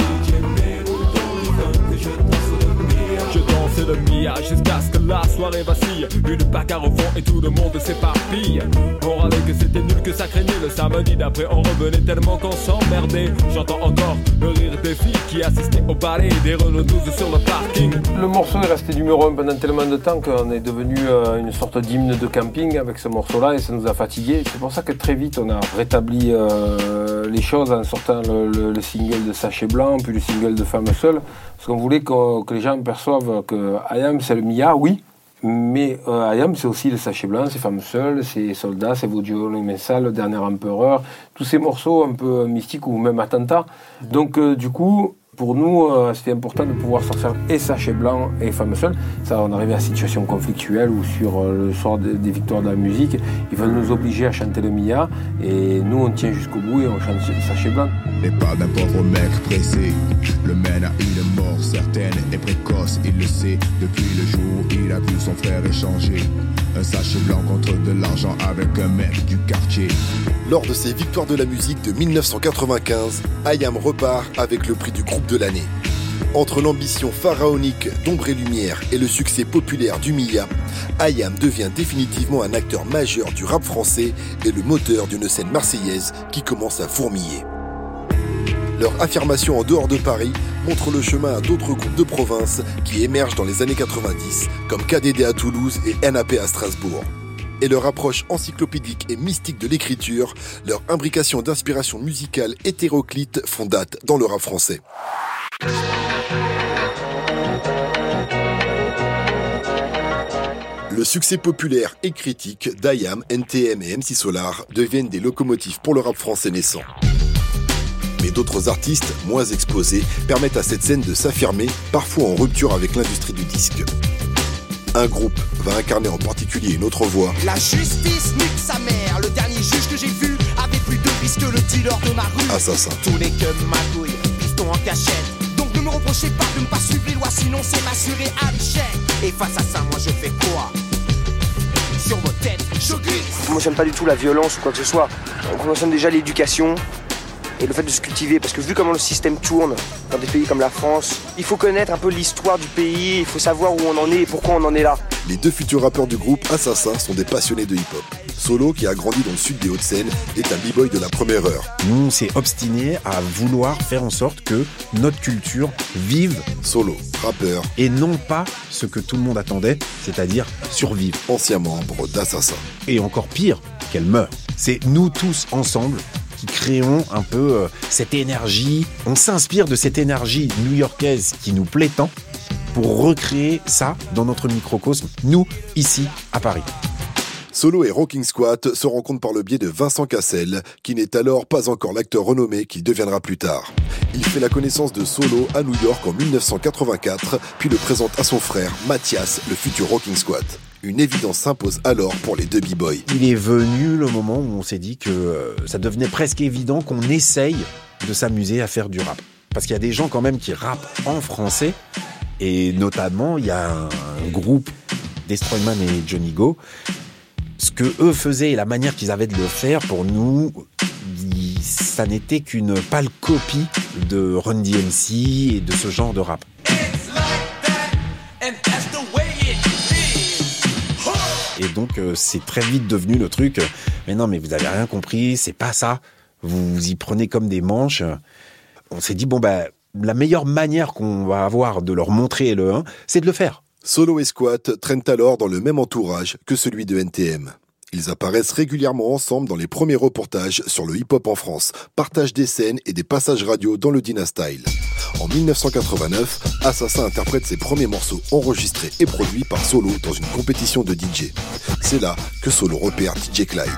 Jusqu'à ce que la soirée soirée vacille. Une bagarre au fond et tout le monde s'éparpille. On râlait que c'était nul, que ça craignait. Le samedi d'après, on revenait tellement qu'on s'emmerdait. J'entends encore le rire des filles qui assistaient au ballet des Renault 12 sur le parking. Le morceau est resté numéro 1 pendant tellement de temps qu'on est devenu euh, une sorte d'hymne de camping avec ce morceau-là et ça nous a fatigués. C'est pour ça que très vite on a rétabli euh, les choses en sortant le, le- le single de Sachet Blanc, puis le single de Femme Seule. Parce qu'on voulait que, que les gens perçoivent que Ayam c'est le Mia, oui, mais euh, Ayam c'est aussi le Sachet Blanc, c'est Femme Seule, c'est Soldats, c'est Vodio, le le Dernier Empereur, tous ces morceaux un peu mystiques ou même Attentat. Donc euh, du coup, pour nous, euh, c'était important de pouvoir sortir et Sachet Blanc et Femme Seule. Ça, on arrivait à une situation conflictuelle où sur euh, le soir des, des victoires de la musique, ils veulent nous obliger à chanter le Mia et nous on tient jusqu'au bout et on chante Sachet Blanc. Et pas d'un pauvre mec pressé. Le mène a une mort certaine et précoce, il le sait. Depuis le jour où il a vu son frère échanger un sachet blanc contre de l'argent avec un mec du quartier. Lors de ses victoires de la musique de 1995, Ayam repart avec le prix du groupe de l'année. Entre l'ambition pharaonique d'Ombre et Lumière et le succès populaire du Mia, Ayam devient définitivement un acteur majeur du rap français et le moteur d'une scène marseillaise qui commence à fourmiller. Leur affirmation en dehors de Paris montre le chemin à d'autres groupes de province qui émergent dans les années 90, comme KDD à Toulouse et NAP à Strasbourg. Et leur approche encyclopédique et mystique de l'écriture, leur imbrication d'inspiration musicale hétéroclite font date dans le rap français. Le succès populaire et critique d'IAM, NTM et MC Solar deviennent des locomotives pour le rap français naissant. Mais d'autres artistes, moins exposés, permettent à cette scène de s'affirmer, parfois en rupture avec l'industrie du disque. Un groupe va incarner en particulier une autre voix, La justice nique sa mère. Le dernier juge que j'ai vu avait plus de vis que le dealer de ma rue. Assassin. Tout n'est que magouille, piston en cachette. Donc ne me reprochez pas de ne pas suivre les lois, sinon c'est m'assurer à l'échec. Et face à ça, moi je fais quoi? Sur vos têtes, je glisse. Moi, j'aime pas du tout la violence ou quoi que ce soit. On mentionne déjà l'éducation et le fait de se cultiver. Parce que vu comment le système tourne dans des pays comme la France, il faut connaître un peu l'histoire du pays, il faut savoir où on en est et pourquoi on en est là. Les deux futurs rappeurs du groupe Assassin sont des passionnés de hip-hop. Solo, qui a grandi dans le sud des Hauts-de-Seine, est un b-boy de la première heure. Nous, on s'est obstiné à vouloir faire en sorte que notre culture vive solo, rappeur, et non pas ce que tout le monde attendait, c'est-à-dire survivre. Ancien membre d'Assassin. Et encore pire, qu'elle meure. C'est nous tous ensemble créons un peu euh, cette énergie. On s'inspire de cette énergie new-yorkaise qui nous plaît tant pour recréer ça dans notre microcosme, nous, ici, à Paris. Solo et Rocking Squat se rencontrent par le biais de Vincent Cassel, qui n'est alors pas encore l'acteur renommé qu'il deviendra plus tard. Il fait la connaissance de Solo à New York en 1984, puis le présente à son frère, Mathias, le futur Rocking Squat. Une évidence s'impose alors pour les deux b-boys. Il est venu le moment où on s'est dit que euh, ça devenait presque évident qu'on essaye de s'amuser à faire du rap. Parce qu'il y a des gens quand même qui rappent en français, et notamment il y a un groupe Destroyman et Johnny Go. Ce que eux faisaient et la manière qu'ils avaient de le faire, pour nous, ça n'était qu'une pâle copie de Run DMC et de ce genre de rap. Et donc euh, c'est très vite devenu le truc. euh, Mais non, mais vous avez rien compris, c'est pas ça. Vous vous y prenez comme des manches. On s'est dit bon bah la meilleure manière qu'on va avoir de leur montrer le 1, c'est de le faire. Solo et Squat traînent alors dans le même entourage que celui de NTM. Ils apparaissent régulièrement ensemble dans les premiers reportages sur le hip-hop en France, partagent des scènes et des passages radio dans le Dynastyle. En 1989, Assassin interprète ses premiers morceaux enregistrés et produits par Solo dans une compétition de DJ. C'est là que Solo repère DJ Clyde.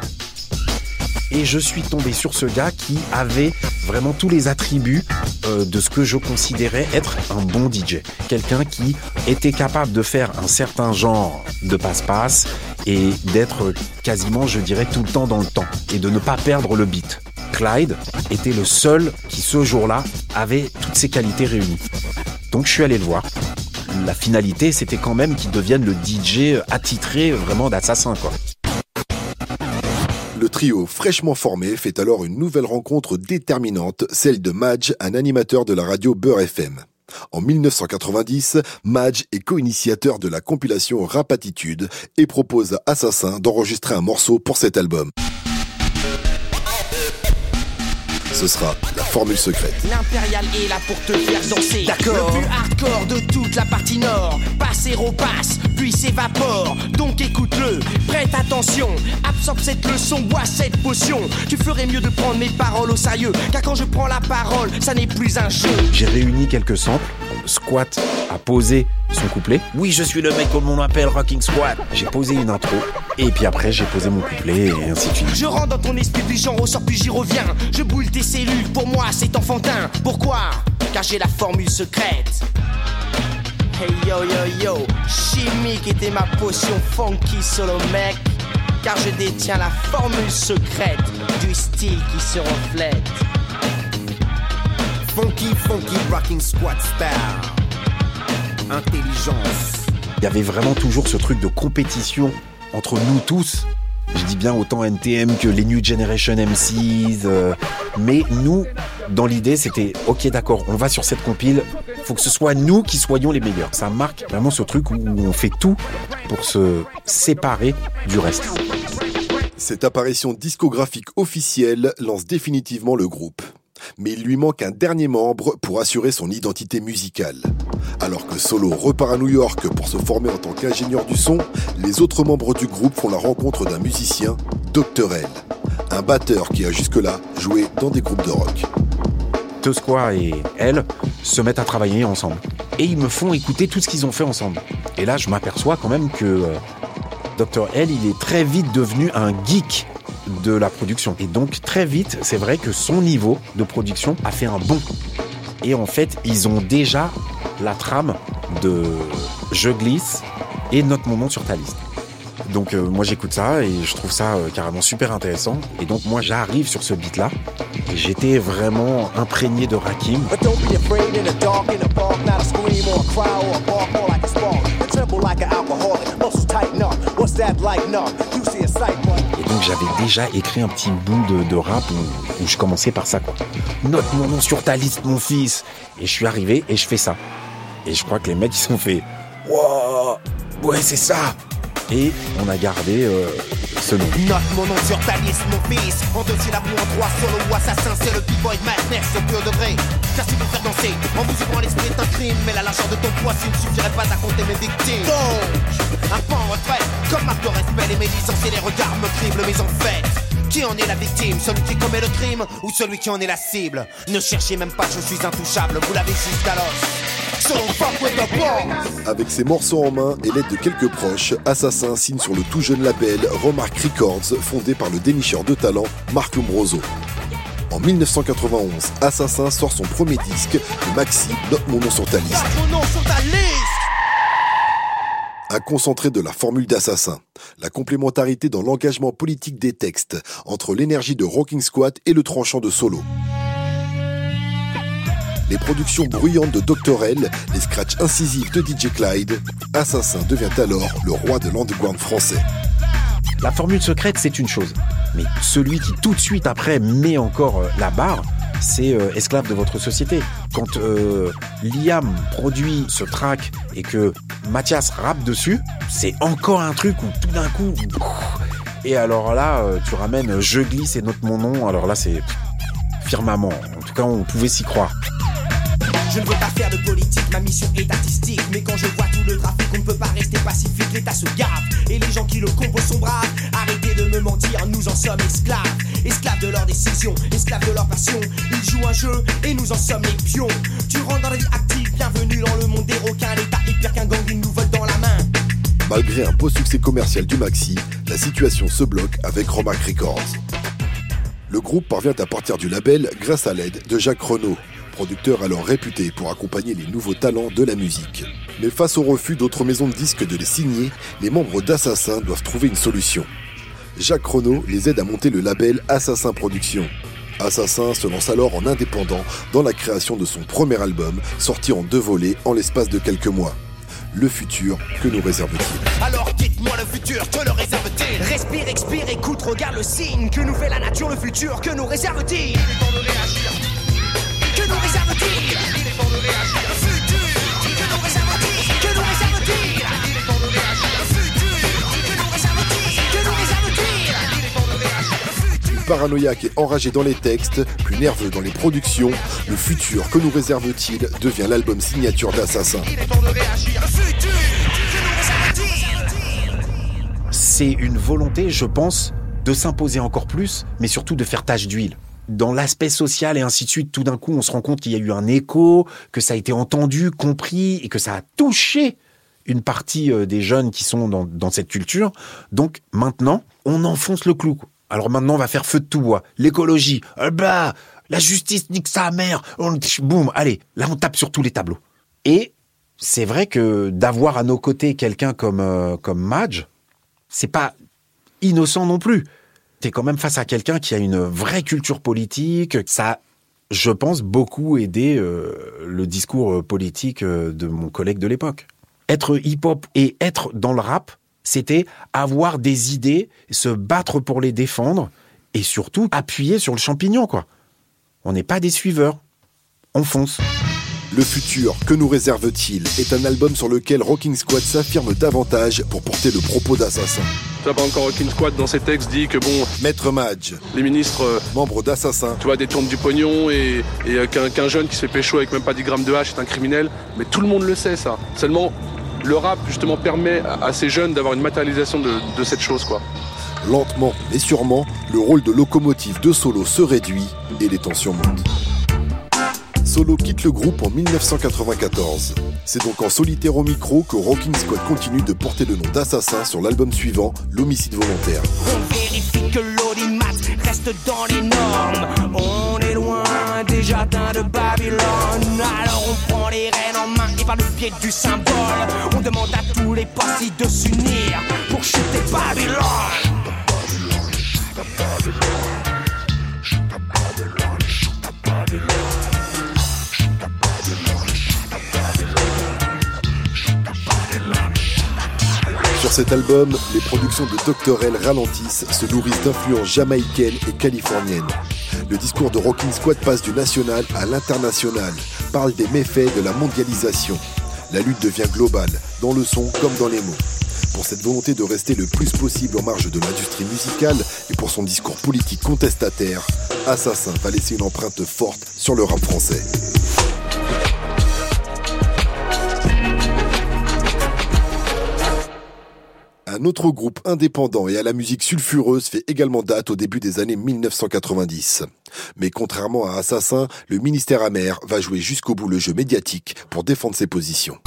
Et je suis tombé sur ce gars qui avait vraiment tous les attributs euh, de ce que je considérais être un bon DJ. Quelqu'un qui était capable de faire un certain genre de passe-passe et d'être quasiment, je dirais, tout le temps dans le temps et de ne pas perdre le beat. Clyde était le seul qui, ce jour-là, avait toutes ces qualités réunies. Donc je suis allé le voir. La finalité, c'était quand même qu'il devienne le DJ attitré vraiment d'assassin, quoi. Le trio fraîchement formé fait alors une nouvelle rencontre déterminante, celle de Madge, un animateur de la radio Beurre FM. En 1990, Madge est co-initiateur de la compilation Rapatitude et propose à Assassin d'enregistrer un morceau pour cet album. Ce sera formule secrète. L'impérial est là pour te faire danser. D'accord. Le plus hardcore de toute la partie nord. Passer au passe, puis s'évapore. Donc écoute-le, prête attention. Absorbe cette leçon, bois cette potion. Tu ferais mieux de prendre mes paroles au sérieux. Car quand je prends la parole, ça n'est plus un jeu. J'ai réuni quelques samples. Squat a posé son couplet. Oui, je suis le mec comme on m'appelle Rocking Squat. J'ai posé une intro. Et puis après, j'ai posé mon couplet et ainsi de suite. Je rentre dans ton esprit, puis j'en ressors, puis j'y reviens. Je boule tes cellules, pour moi c'est enfantin? Pourquoi? Car j'ai la formule secrète. Hey yo yo yo, chimique était ma potion funky solo mec. Car je détiens la formule secrète du style qui se reflète. Funky, funky, rocking squat style. Intelligence. Il y avait vraiment toujours ce truc de compétition entre nous tous. Je dis bien autant NTM que les New Generation MCs. euh, mais nous, dans l'idée, c'était ok, d'accord, on va sur cette compile. Faut que ce soit nous qui soyons les meilleurs. Ça marque vraiment ce truc où on fait tout pour se séparer du reste. Cette apparition discographique officielle lance définitivement le groupe. Mais il lui manque un dernier membre pour assurer son identité musicale. Alors que Solo repart à New York pour se former en tant qu'ingénieur du son, les autres membres du groupe font la rencontre d'un musicien, Dr. L, un batteur qui a jusque-là joué dans des groupes de rock. Tosqua et elle se mettent à travailler ensemble. Et ils me font écouter tout ce qu'ils ont fait ensemble. Et là, je m'aperçois quand même que euh, Dr. L, il est très vite devenu un geek de la production. Et donc, très vite, c'est vrai que son niveau de production a fait un bond. Et en fait, ils ont déjà la trame de Je glisse et Note mon nom sur ta liste. Donc euh, moi j'écoute ça et je trouve ça euh, carrément super intéressant. Et donc moi j'arrive sur ce beat là j'étais vraiment imprégné de Rakim. Et donc j'avais déjà écrit un petit bout de, rap où, je commençais par ça quoi. Note mon nom sur ta liste mon fils. Et je suis arrivé et je fais ça. Et je crois que les mecs ils sont fait ouais c'est ça. Et on a gardé euh, ce nom. Note mon nom sur ta liste, mon fils. En deux syllabes ou en trois, solo ou assassin, c'est le b-boy madness au haut degré. Car si vous faire danser, en vous ouvrant l'esprit est un crime. Mais la largeur de ton poids, s'il ne suffirait pas à compter mes victimes. Donc, un pas en retraite, comme marque de respect, les médisants et les regards me criblent, mais en fait. Qui en est la victime? Celui qui commet le crime ou celui qui en est la cible? Ne cherchez même pas, je suis intouchable, vous l'avez jusqu'à l'os. So fuck with the boss Avec ses morceaux en main et l'aide de quelques proches, Assassin signe sur le tout jeune label Remark Records, fondé par le dénicheur de talent Marc Lombroso. En 1991, Assassin sort son premier disque, le maxi Note mon nom sur ta liste. Mon nom sur ta liste Un concentré de la formule d'Assassin, la complémentarité dans l'engagement politique des textes, entre l'énergie de Rocking Squat et le tranchant de Solo. Les productions bruyantes de Dr. L, les scratchs incisifs de DJ Clyde, Assassin devient alors le roi de l'underground français. La formule secrète, c'est une chose. Mais celui qui tout de suite après met encore euh, la barre, c'est euh, esclave de votre société. Quand euh, Liam produit ce track et que Mathias rappe dessus, c'est encore un truc où tout d'un coup... Et alors là, tu ramènes Je glisse et note mon nom. Alors là, c'est firmament. En tout cas, on pouvait s'y croire. Je ne veux pas faire de politique, ma mission est artistique. Mais quand je vois tout le trafic, on ne peut pas rester pacifique. L'État se gave et les gens qui le composent sont braves. Arrêtez de me mentir, nous en sommes esclaves. Esclaves de leurs décisions, esclaves de leur passion. Ils jouent un jeu et nous en sommes les pions. Tu rentres dans la vie active, bienvenue dans le monde des requins. L'État est pire qu'un gang, ils nous volent dans la main. Malgré un beau succès commercial du maxi, la situation se bloque avec Romac Records. Le groupe parvient à partir du label grâce à l'aide de Jacques Renault, producteur alors réputé pour accompagner les nouveaux talents de la musique. Mais face au refus d'autres maisons de disques de les signer, les membres d'Assassin doivent trouver une solution. Jacques Renault les aide à monter le label Assassin Productions. Assassin se lance alors en indépendant dans la création de son premier album, sorti en deux volets en l'espace de quelques mois. Le futur que nous réserve-t-il? Alors dites-moi le futur, que le réserve-t-il? Respire, expire, écoute, regarde le signe Que nous fait la nature, le futur, que nous réserve-t-il? Il est temps de réagir que nous réserve-t-il? Plus paranoïaque et enragé dans les textes, plus nerveux dans les productions, le futur que nous réserve-t-il devient l'album signature d'Assassin. C'est une volonté, je pense, de s'imposer encore plus, mais surtout de faire tache d'huile dans l'aspect social et ainsi de suite, tout d'un coup, on se rend compte qu'il y a eu un écho, que ça a été entendu, compris et que ça a touché une partie euh, des jeunes qui sont dans, cette culture. Donc maintenant, on enfonce le clou. Alors maintenant, on va faire feu de tout bois. L'écologie, euh, bah, la justice nique sa mère. boum, allez, là on tape sur tous les tableaux. Et c'est vrai que d'avoir à nos côtés quelqu'un comme euh, comme Madge, c'est pas innocent non plus t'es quand même face à quelqu'un qui a une vraie culture politique. Ça je pense, beaucoup aidé euh, le discours euh, politique euh, de mon collègue de l'époque. Être hip-hop et être dans le rap, c'était avoir des idées, se battre pour les défendre et surtout appuyer sur le champignon, quoi. On n'est pas des suiveurs. On fonce. Le futur, que nous réserve-t-il est un album sur lequel Rocking Squad s'affirme davantage pour porter le propos d'assassin. Tu vois, pas encore Rocking Squad dans ses textes dit que bon. Maître Madge. Les ministres. Euh, membres d'Assassin. Tu vois, détournent du pognon et, euh, qu'un jeune qui se fait pécho avec même pas 10 grammes de hache est un criminel. Mais tout le monde le sait, ça. Seulement, le rap, justement, permet à, ces jeunes d'avoir une matérialisation de, de cette chose, quoi. Lentement mais sûrement, le rôle de locomotive de Solo se réduit et les tensions montent. Solo quitte le groupe en 1994. C'est donc en solitaire au micro que Rocking Squad continue de porter le nom d'assassin sur l'album suivant, L'homicide volontaire. On vérifie que l'audimat reste dans les normes. On est loin des jardins de Babylone. Alors on prend les rênes en main et par le pied du symbole, on demande à tous les partis de s'unir pour chuter Babylone. Sur cet album, les productions de Dr. L ralentissent, se nourrissent d'influences jamaïcaines et californiennes. Le discours de Rocking Squad passe du national à l'international, parle des méfaits de la mondialisation. La lutte devient globale, dans le son comme dans les mots. Pour cette volonté de rester le plus possible en marge de l'industrie musicale et pour son discours politique contestataire, Assassin va laisser une empreinte forte sur le rap français. Un autre groupe indépendant et à la musique sulfureuse fait également date au début des années 1990. Mais contrairement à Assassin, le ministère amer va jouer jusqu'au bout le jeu médiatique pour défendre ses positions.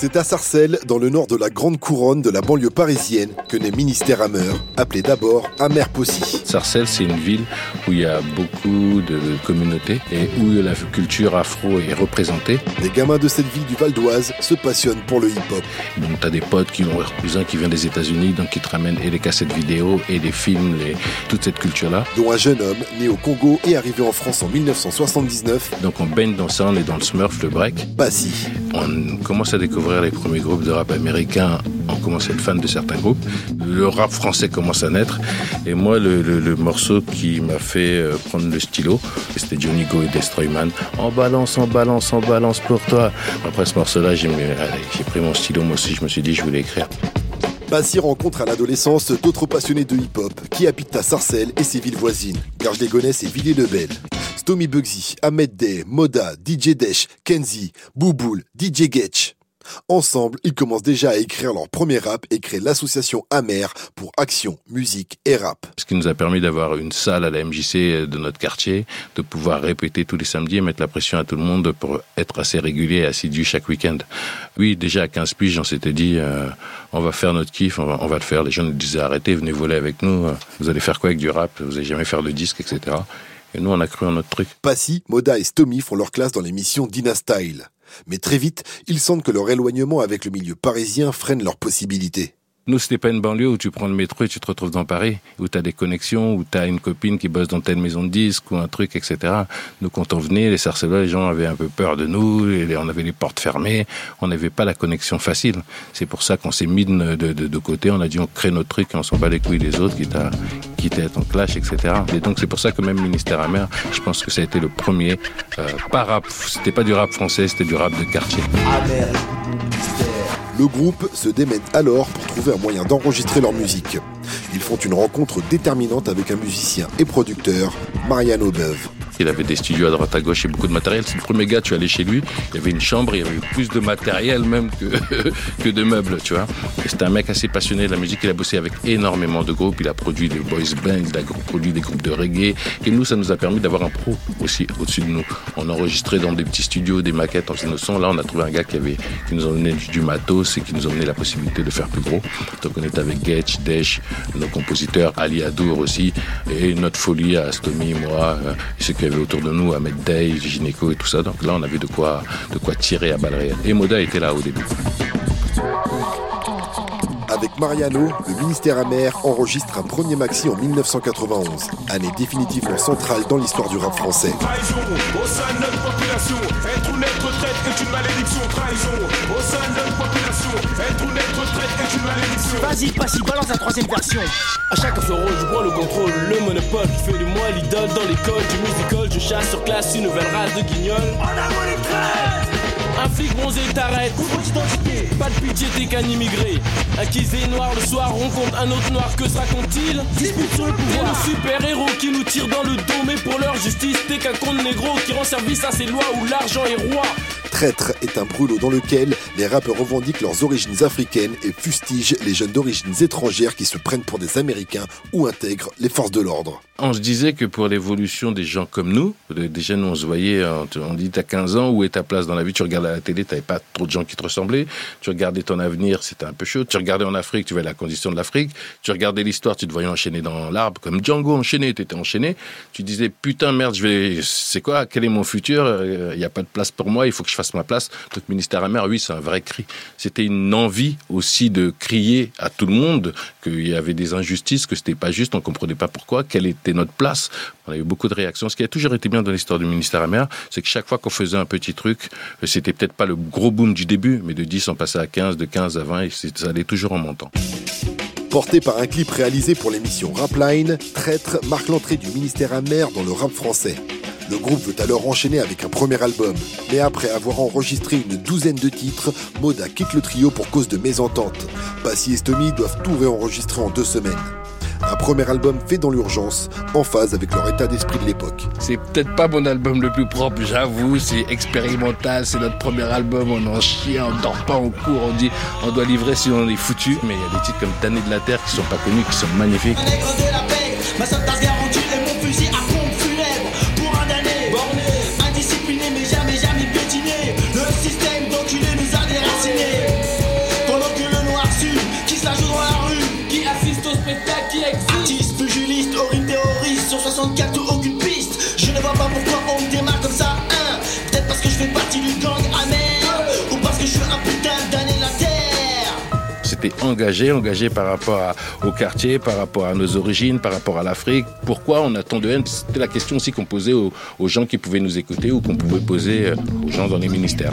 C'est à Sarcelles, dans le nord de la grande couronne de la banlieue parisienne, que naît Ministère Hammer, appelé d'abord Hammer Possy. Sarcelles, c'est une ville où il y a beaucoup de communautés et où la culture afro est représentée. Les gamins de cette ville du Val d'Oise se passionnent pour le hip-hop. Donc, tu as des potes qui ont leurs cousins qui viennent des États-Unis, donc qui te ramènent et les cassettes vidéo et des films, toute cette culture-là. Dont un jeune homme né au Congo et arrivé en France en 1979. Donc, on baigne dans ça, on est dans le smurf, le break. Passy. On commence à découvrir les premiers groupes de rap américains, on commence à être fan de certains groupes. Le rap français commence à naître. Et moi, le, morceau qui m'a fait euh, prendre le stylo, c'était Johnny Go et Destroyman. En balance, en balance, en balance pour toi. Après ce morceau-là, j'ai pris mon stylo, moi aussi, je me suis dit, je voulais écrire. Passy rencontre à l'adolescence d'autres passionnés de hip-hop qui habitent à Sarcelles et ses villes voisines, Garges-les-Gonesse et Villiers-le-Bel. Stomy Bugsy, Ahmed Day, Moda, DJ Desh, Kenzie, Bouboul, DJ Getch. Ensemble, ils commencent déjà à écrire leur premier rap et créent l'association Amer pour action, musique et rap. Ce qui nous a permis d'avoir une salle à la MJC de notre quartier, de pouvoir répéter tous les samedis et mettre la pression à tout le monde pour être assez régulier et assidu chaque week-end. Oui, déjà à 15 piges, on s'était dit, euh, on va faire notre kiff, on va, le faire. Les gens nous disaient, arrêtez, venez voler avec nous, vous allez faire quoi avec du rap, vous allez jamais faire de disque, etc. Et nous, on a cru en notre truc. Passy, Moda et Stomy font leur classe dans l'émission Dina Style. Mais très vite, ils sentent que leur éloignement avec le milieu parisien freine leurs possibilités. Nous, c'était pas une banlieue où tu prends le métro et tu te retrouves dans Paris, où tu as des connexions, où tu as une copine qui bosse dans telle maison de disques ou un truc, etc. Nous, quand on venait, les Sarcellois, les gens avaient un peu peur de nous, et on avait les portes fermées, on n'avait pas la connexion facile. C'est pour ça qu'on s'est mis de, côté, on a dit on crée notre truc et on s'en bat les couilles des autres, quitte à, à être en clash, etc. Et donc c'est pour ça que même Ministère Amer, je pense que ça a été le premier, euh, pas rap, c'était pas du rap français, c'était du rap de quartier. Le groupe se démène alors pour trouver un moyen d'enregistrer leur musique. Ils font une rencontre déterminante avec un musicien et producteur, Mariano Beuve. Il avait des studios à droite à gauche et beaucoup de matériel. C'est le premier gars, tu allais chez lui, il y avait une chambre, il y avait plus de matériel même que, que de meubles, tu vois. C'était un mec assez passionné de la musique, il a bossé avec énormément de groupes, il a produit des boys bands, il a produit des groupes de reggae. Et nous, ça nous a permis d'avoir un pro aussi au-dessus de nous. On enregistrait dans des petits studios, des maquettes, on faisait nos sons. Là, on a trouvé un gars qui, avait, qui nous a donné du matos et qui nous a donné la possibilité de faire plus gros. Donc on était avec Getch, Desh, nos compositeurs, Ali Adour aussi, et notre folie à Stomy, moi, et ceux qui autour de nous, Ahmed Day, Gynéco et tout ça. Donc là, on avait de quoi, de quoi tirer à balles réelles. Et Moda était là au début. Avec Mariano, le ministère amer enregistre un premier maxi en 1991, année définitivement centrale dans l'histoire du rap français. Trahison, au sein de notre population, être ou est une malédiction. Trahison, au sein de Vas-y, passe balance la troisième version. À chaque feu rouge, je prends le contrôle, le monopole qui fait de moi l'idole dans l'école du musical. Je chasse sur classe une nouvelle race de guignols. Les traites un flic bronzé t'arrête. Pas de pitié, t'es qu'un immigré. Accusé noir le soir, rencontre un autre noir. Que se raconte-t-il? Dispute sur le pouvoir. le super-héros qui nous tire dans le dos. Mais pour leur justice, t'es qu'un compte négro qui rend service à ses lois où l'argent est roi. Traître est un brûlot dans lequel les rappeurs revendiquent leurs origines africaines et fustigent les jeunes d'origines étrangères qui se prennent pour des Américains ou intègrent les forces de l'ordre. On se disait que pour l'évolution des gens comme nous, des jeunes, on se voyait, on dit t'as 15 ans, où est ta place dans la vie? Tu regardais la télé, t'avais pas trop de gens qui te ressemblaient. Tu regardais ton avenir, c'était un peu chaud. Tu regardais en Afrique, tu voyais la condition de l'Afrique. Tu regardais l'histoire, tu te voyais enchaîner dans l'arbre, comme Django enchaîné, t'étais enchaîné. Tu disais putain merde, je vais, c'est quoi? Quel est mon futur? Il n'y a pas de place pour moi, il faut que je fasse ma place. Donc ministère amer, oui, c'est un vrai cri. C'était une envie aussi de crier à tout le monde qu'il y avait des injustices, que c'était pas juste, on comprenait pas pourquoi, quelle était notre place. On a eu beaucoup de réactions. Ce qui a toujours été bien dans l'histoire du ministère amer, c'est que chaque fois qu'on faisait un petit truc, c'était peut-être pas le gros boom du début, mais de 10 on passait à 15, de 15 à 20, et ça allait toujours en montant. Porté par un clip réalisé pour l'émission Rapline, Traître marque l'entrée du ministère amer dans le rap français. Le groupe veut alors enchaîner avec un premier album. Mais après avoir enregistré une douzaine de titres, Moda quitte le trio pour cause de mésentente. Passy et Stomy doivent tout réenregistrer en deux semaines. Un premier album fait dans l'urgence, en phase avec leur état d'esprit de l'époque. C'est peut-être pas mon album le plus propre, j'avoue, c'est expérimental, c'est notre premier album, on en chie, on dort pas, on court, on dit on doit livrer si on est foutu. Mais il y a des titres comme Tanné de la Terre qui sont pas connus, qui sont magnifiques. Aucune piste. Je ne vois pas pourquoi on démarre comme ça. Hein. Peut-être parce que je fais partie du gang amer. Ou parce que je suis un putain d'année la terre. C'était engagé, engagé par rapport au quartier, par rapport à nos origines, par rapport à l'Afrique. Pourquoi on a tant de haine? C'était la question aussi qu'on posait aux, aux, gens qui pouvaient nous écouter ou qu'on pouvait poser euh, aux gens dans les ministères.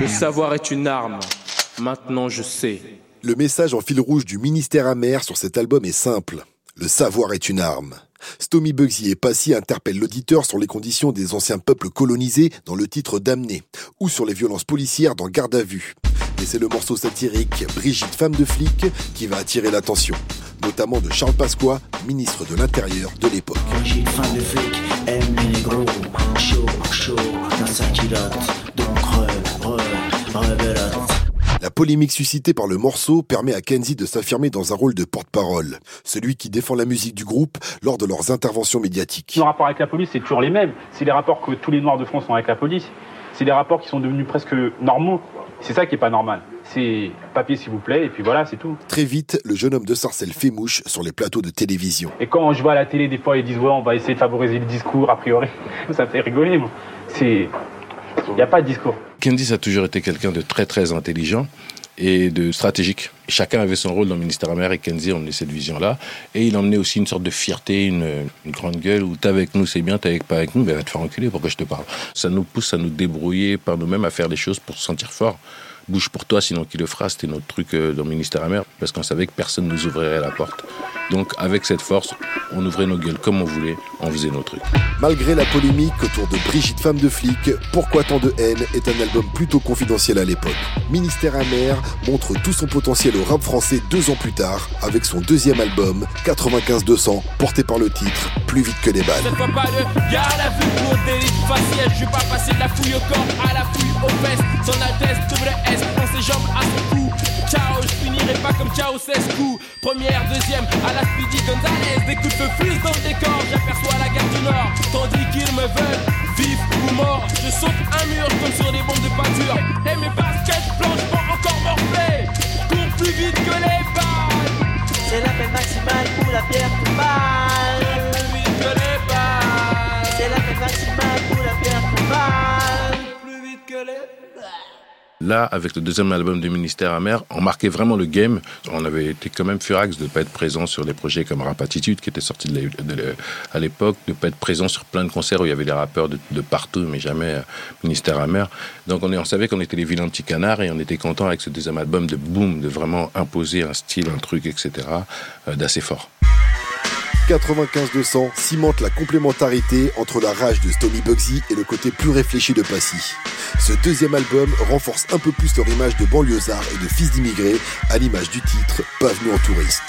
Le savoir est une arme. Maintenant, je sais. Le message en fil rouge du ministère amer sur cet album est simple. Le savoir est une arme. Stomy Bugsy et Passy interpellent l'auditeur sur les conditions des anciens peuples colonisés dans le titre Damné, ou sur les violences policières dans Garde à vue. Et c'est le morceau satirique Brigitte Femme de flic qui va attirer l'attention, notamment de Charles Pasqua, ministre de l'Intérieur de l'époque. Polémique suscitée par le morceau permet à Kenzie de s'affirmer dans un rôle de porte-parole, celui qui défend la musique du groupe lors de leurs interventions médiatiques. Nos rapports avec la police, c'est toujours les mêmes. C'est les rapports que tous les Noirs de France ont avec la police. C'est des rapports qui sont devenus presque normaux. C'est ça qui est pas normal. C'est papier s'il vous plaît, et puis voilà, c'est tout. Très vite, le jeune homme de Sarcelles fait mouche sur les plateaux de télévision. Et quand je vois à la télé, des fois, ils disent ouais, on va essayer de favoriser le discours, a priori. Ça me fait rigoler, moi. C'est. Il n'y a pas de discours. Candice a toujours été quelqu'un de très très intelligent et de stratégique. Chacun avait son rôle dans le ministère amer et Kenzie emmenait cette vision-là. Et il emmenait aussi une sorte de fierté, une, grande gueule où t'es avec nous, c'est bien, t'es pas avec nous, ben va te faire enculer, pourquoi je te parle? Ça nous pousse à nous débrouiller par nous-mêmes, à faire les choses pour se sentir fort. Bouge pour toi, sinon qui le fera, c'était notre truc euh, dans le ministère amer, parce qu'on savait que personne nous ouvrirait la porte. Donc avec cette force, on ouvrait nos gueules comme on voulait, on faisait nos trucs. Malgré la polémique autour de Brigitte Femme de flic, Pourquoi tant de haine est un album plutôt confidentiel à l'époque. Ministère amer montre tout son potentiel au rap français deux ans plus tard avec son deuxième album 95-200 porté par le titre Plus vite que les balles. Cette fois pas de gars à la vue pour délit facial. Je vais pas passer de la fouille au corps à la fouille aux fesses. Son Altesse double S prend ses jambes à son cou. Ciao, je finirai pas comme Ciao coups Première, deuxième, à la Speedy Gonzalez. Des coups de fusent dans le décor. J'aperçois la gare du Nord. Tandis qu'ils me veulent vif ou mort. Je saute un mur comme sur des bombes de peinture. Et mes baskets blanches vont encore morfler. Cours plus vite que les balles. C'est la peine maximale pour la pierre. Là, avec le deuxième album du ministère amer, on marquait vraiment le game. On avait été quand même furax de ne pas être présent sur des projets comme Rap Attitude, qui était sorti de de à l'époque, de ne pas être présent sur plein de concerts où il y avait des rappeurs de, de partout, mais jamais euh, ministère amer. Donc on savait qu'on était les vilains petits canards et on était content avec ce deuxième album de boom, de vraiment imposer un style, un truc, etc., euh, d'assez fort. 95-200 cimente la complémentarité entre la rage de Stony Bugsy et le côté plus réfléchi de Passy. Ce deuxième album renforce un peu plus leur image de banlieusard et de fils d'immigrés, à l'image du titre Pas venu en touriste.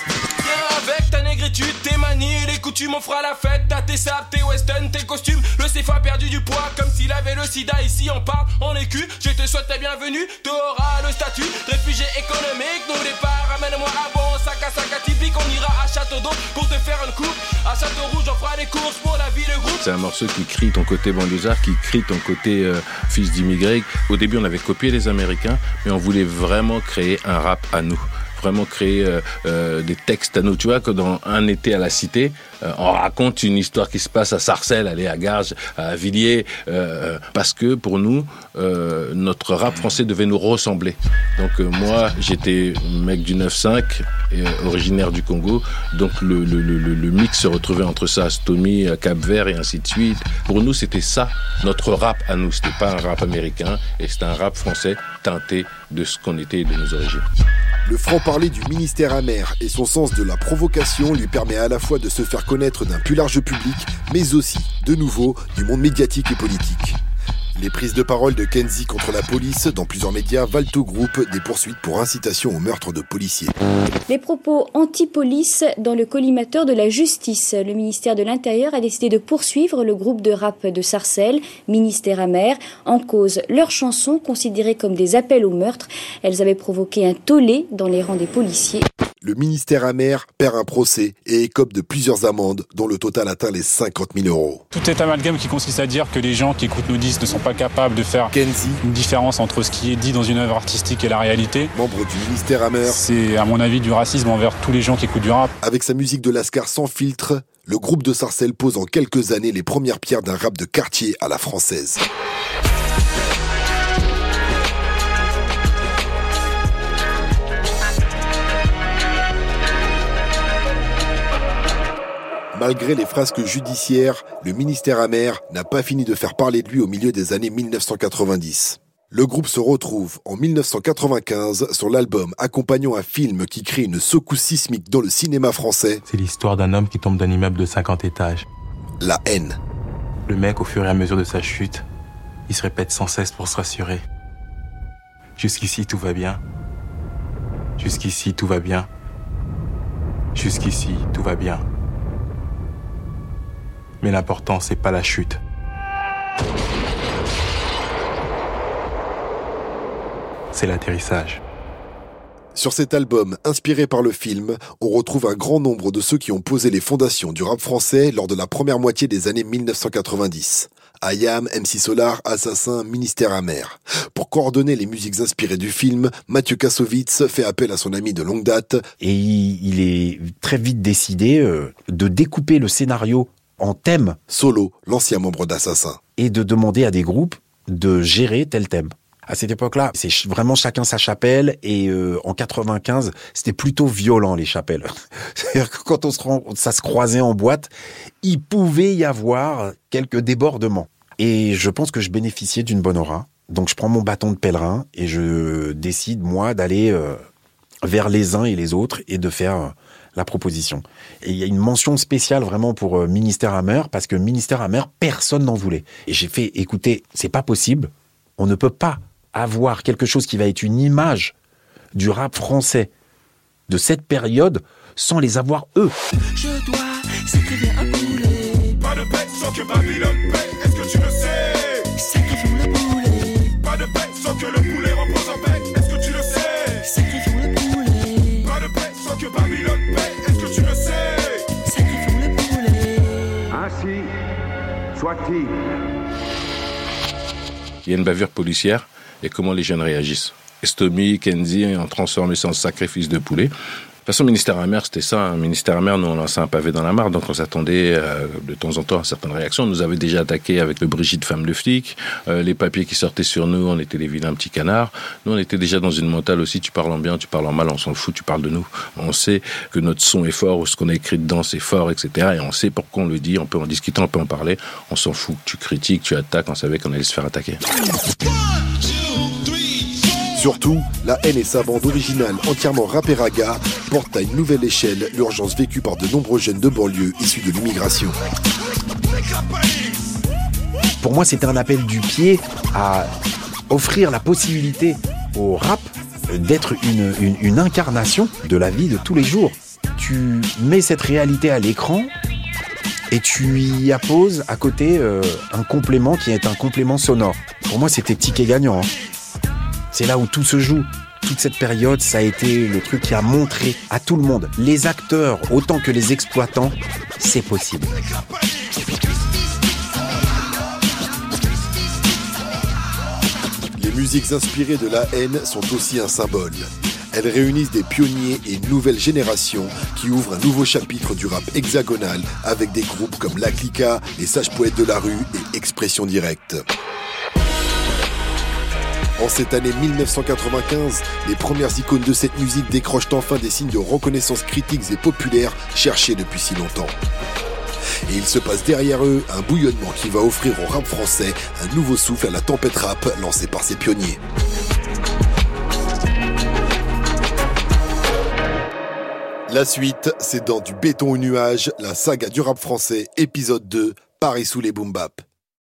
Les coutumes, on fera la fête. T'as tes sapes, tes western, tes costumes. Le CFA a perdu du poids comme s'il avait le sida. Ici on parle, on est. Je te souhaite la bienvenue. T'auras le statut réfugié économique. Nos départ, amène-moi à bon sac à sac atypique. On ira à Château d'eau pour te faire une coupe. À Château Rouge, on fera des courses pour la vie de groupe. C'est un morceau qui crie ton côté banlieusard, qui crie ton côté euh, fils d'immigré. Au début, on avait copié les Américains, mais on voulait vraiment créer un rap à nous. Vraiment créer euh, euh, des textes à nous. Tu vois que dans Un été à la cité, euh, on raconte une histoire qui se passe à Sarcelles, aller à Garges, à Villiers, euh, parce que pour nous, euh, notre rap français devait nous ressembler. Donc euh, moi, j'étais mec du 9-5, et, euh, originaire du Congo, donc le, mix se retrouvait entre ça, Stomy, euh, Cap Vert et ainsi de suite. Pour nous, c'était ça, notre rap à nous. C'était pas un rap américain, et c'était un rap français teinté de ce qu'on était et de nos origines. Le franc-parler du ministère amer et son sens de la provocation lui permet à la fois de se faire connaître d'un plus large public, mais aussi, de nouveau, du monde médiatique et politique. Les prises de parole de Kenzie contre la police dans plusieurs médias valent au groupe des poursuites pour incitation au meurtre de policiers. Les propos anti-police dans le collimateur de la justice. Le ministère de l'Intérieur a décidé de poursuivre le groupe de rap de Sarcelles, Ministère amer, en cause leurs chansons considérées comme des appels au meurtre. Elles avaient provoqué un tollé dans les rangs des policiers. Le ministère amer perd un procès et écope de plusieurs amendes dont le total atteint les 50 000 euros. Tout est amalgame qui consiste à dire que les gens qui écoutent nos disques ne sont pas capables de faire une différence entre ce qui est dit dans une œuvre artistique et la réalité. Membre du ministère Hammer. C'est à mon avis du racisme envers tous les gens qui écoutent du rap. Avec sa musique de Lascar sans filtre, le groupe de Sarcelles pose en quelques années les premières pierres d'un rap de quartier à la française. Malgré les frasques judiciaires, le ministère amer n'a pas fini de faire parler de lui au milieu des années 1990. Le groupe se retrouve en 1995 sur l'album accompagnant un film qui crée une secousse sismique dans le cinéma français, C'est l'histoire d'un homme qui tombe d'un immeuble de 50 étages. La haine. Le mec, au fur et à mesure de sa chute, il se répète sans cesse pour se rassurer. Jusqu'ici, tout va bien. Jusqu'ici, tout va bien. Jusqu'ici, tout va bien. Mais l'important, c'est pas la chute. C'est l'atterrissage. Sur cet album, inspiré par le film, on retrouve un grand nombre de ceux qui ont posé les fondations du rap français lors de la première moitié des années 1990. Ayam, MC Solar, Assassin, Ministère Amer. Pour coordonner les musiques inspirées du film, Mathieu Kassovitz fait appel à son ami de longue date. Et il, est très vite décidé euh, de découper le scénario en thèmes. Solo, l'ancien membre d'Assassin. Et de demander à des groupes de gérer tel thème. À cette époque-là, c'est vraiment chacun sa chapelle et euh, en 95, c'était plutôt violent les chapelles. C'est-à-dire que quand on se ça se croisait en boîte, il pouvait y avoir quelques débordements. Et je pense que je bénéficiais d'une bonne aura. Donc je prends mon bâton de pèlerin et je décide moi d'aller euh, vers les uns et les autres et de faire la proposition. Et il y a une mention spéciale vraiment pour euh, Ministère Amer parce que Ministère Amer, personne n'en voulait. Et j'ai fait, écoutez, c'est pas possible. On ne peut pas avoir quelque chose qui va être une image du rap français de cette période sans les avoir eux. Je dois sacrifier un poulet. Pas de paix sans que Babylone paie. Est-ce que tu le sais? Sacrifions le poulet. Pas de paix sans que le poulet repose en paix. Est-ce que tu le sais? Sacrifions le poulet. Pas de paix sans que Babylone Il y a une bavure policière et comment les jeunes réagissent. Estomy, Kenzie ont transformé ça en sacrifice de poulet? Toute façon, ministère amer, c'était ça. Un ministère amer, nous, on lançait un pavé dans la mare, donc on s'attendait euh, de temps en temps à certaines réactions. On nous avait déjà attaqué avec le Brigitte femme de flic. Euh, les papiers qui sortaient sur nous, on était les vilains petits canards. Nous, on était déjà dans une mentale aussi, tu parles en bien, tu parles en mal, on s'en fout, tu parles de nous. On sait que notre son est fort, ou ce qu'on a écrit dedans, c'est fort, etc. Et on sait pourquoi on le dit, on peut en discuter, on peut en parler. On s'en fout. Tu critiques, tu attaques, on savait qu'on allait se faire attaquer. Surtout, la haine et sa bande originale entièrement rappé raga portent à une nouvelle échelle l'urgence vécue par de nombreux jeunes de banlieue issus de l'immigration. Pour moi, c'était un appel du pied à offrir la possibilité au rap d'être une, une, incarnation de la vie de tous les jours. Tu mets cette réalité à l'écran et tu y apposes à côté euh, un complément qui est un complément sonore. Pour moi, c'était ticket gagnant. Hein. C'est là où tout se joue. Toute cette période, ça a été le truc qui a montré à tout le monde, les acteurs autant que les exploitants, c'est possible. Les musiques inspirées de la haine sont aussi un symbole. Elles réunissent des pionniers et une nouvelle génération qui ouvrent un nouveau chapitre du rap hexagonal avec des groupes comme La Clica, Les Sages Poètes de la Rue et Expression Directe. En cette année 1995, les premières icônes de cette musique décrochent enfin des signes de reconnaissance critiques et populaires cherchés depuis si longtemps. Et il se passe derrière eux un bouillonnement qui va offrir au rap français un nouveau souffle à la tempête rap lancée par ses pionniers. La suite, c'est dans du béton au nuage, la saga du rap français, épisode 2, Paris sous les boom bap.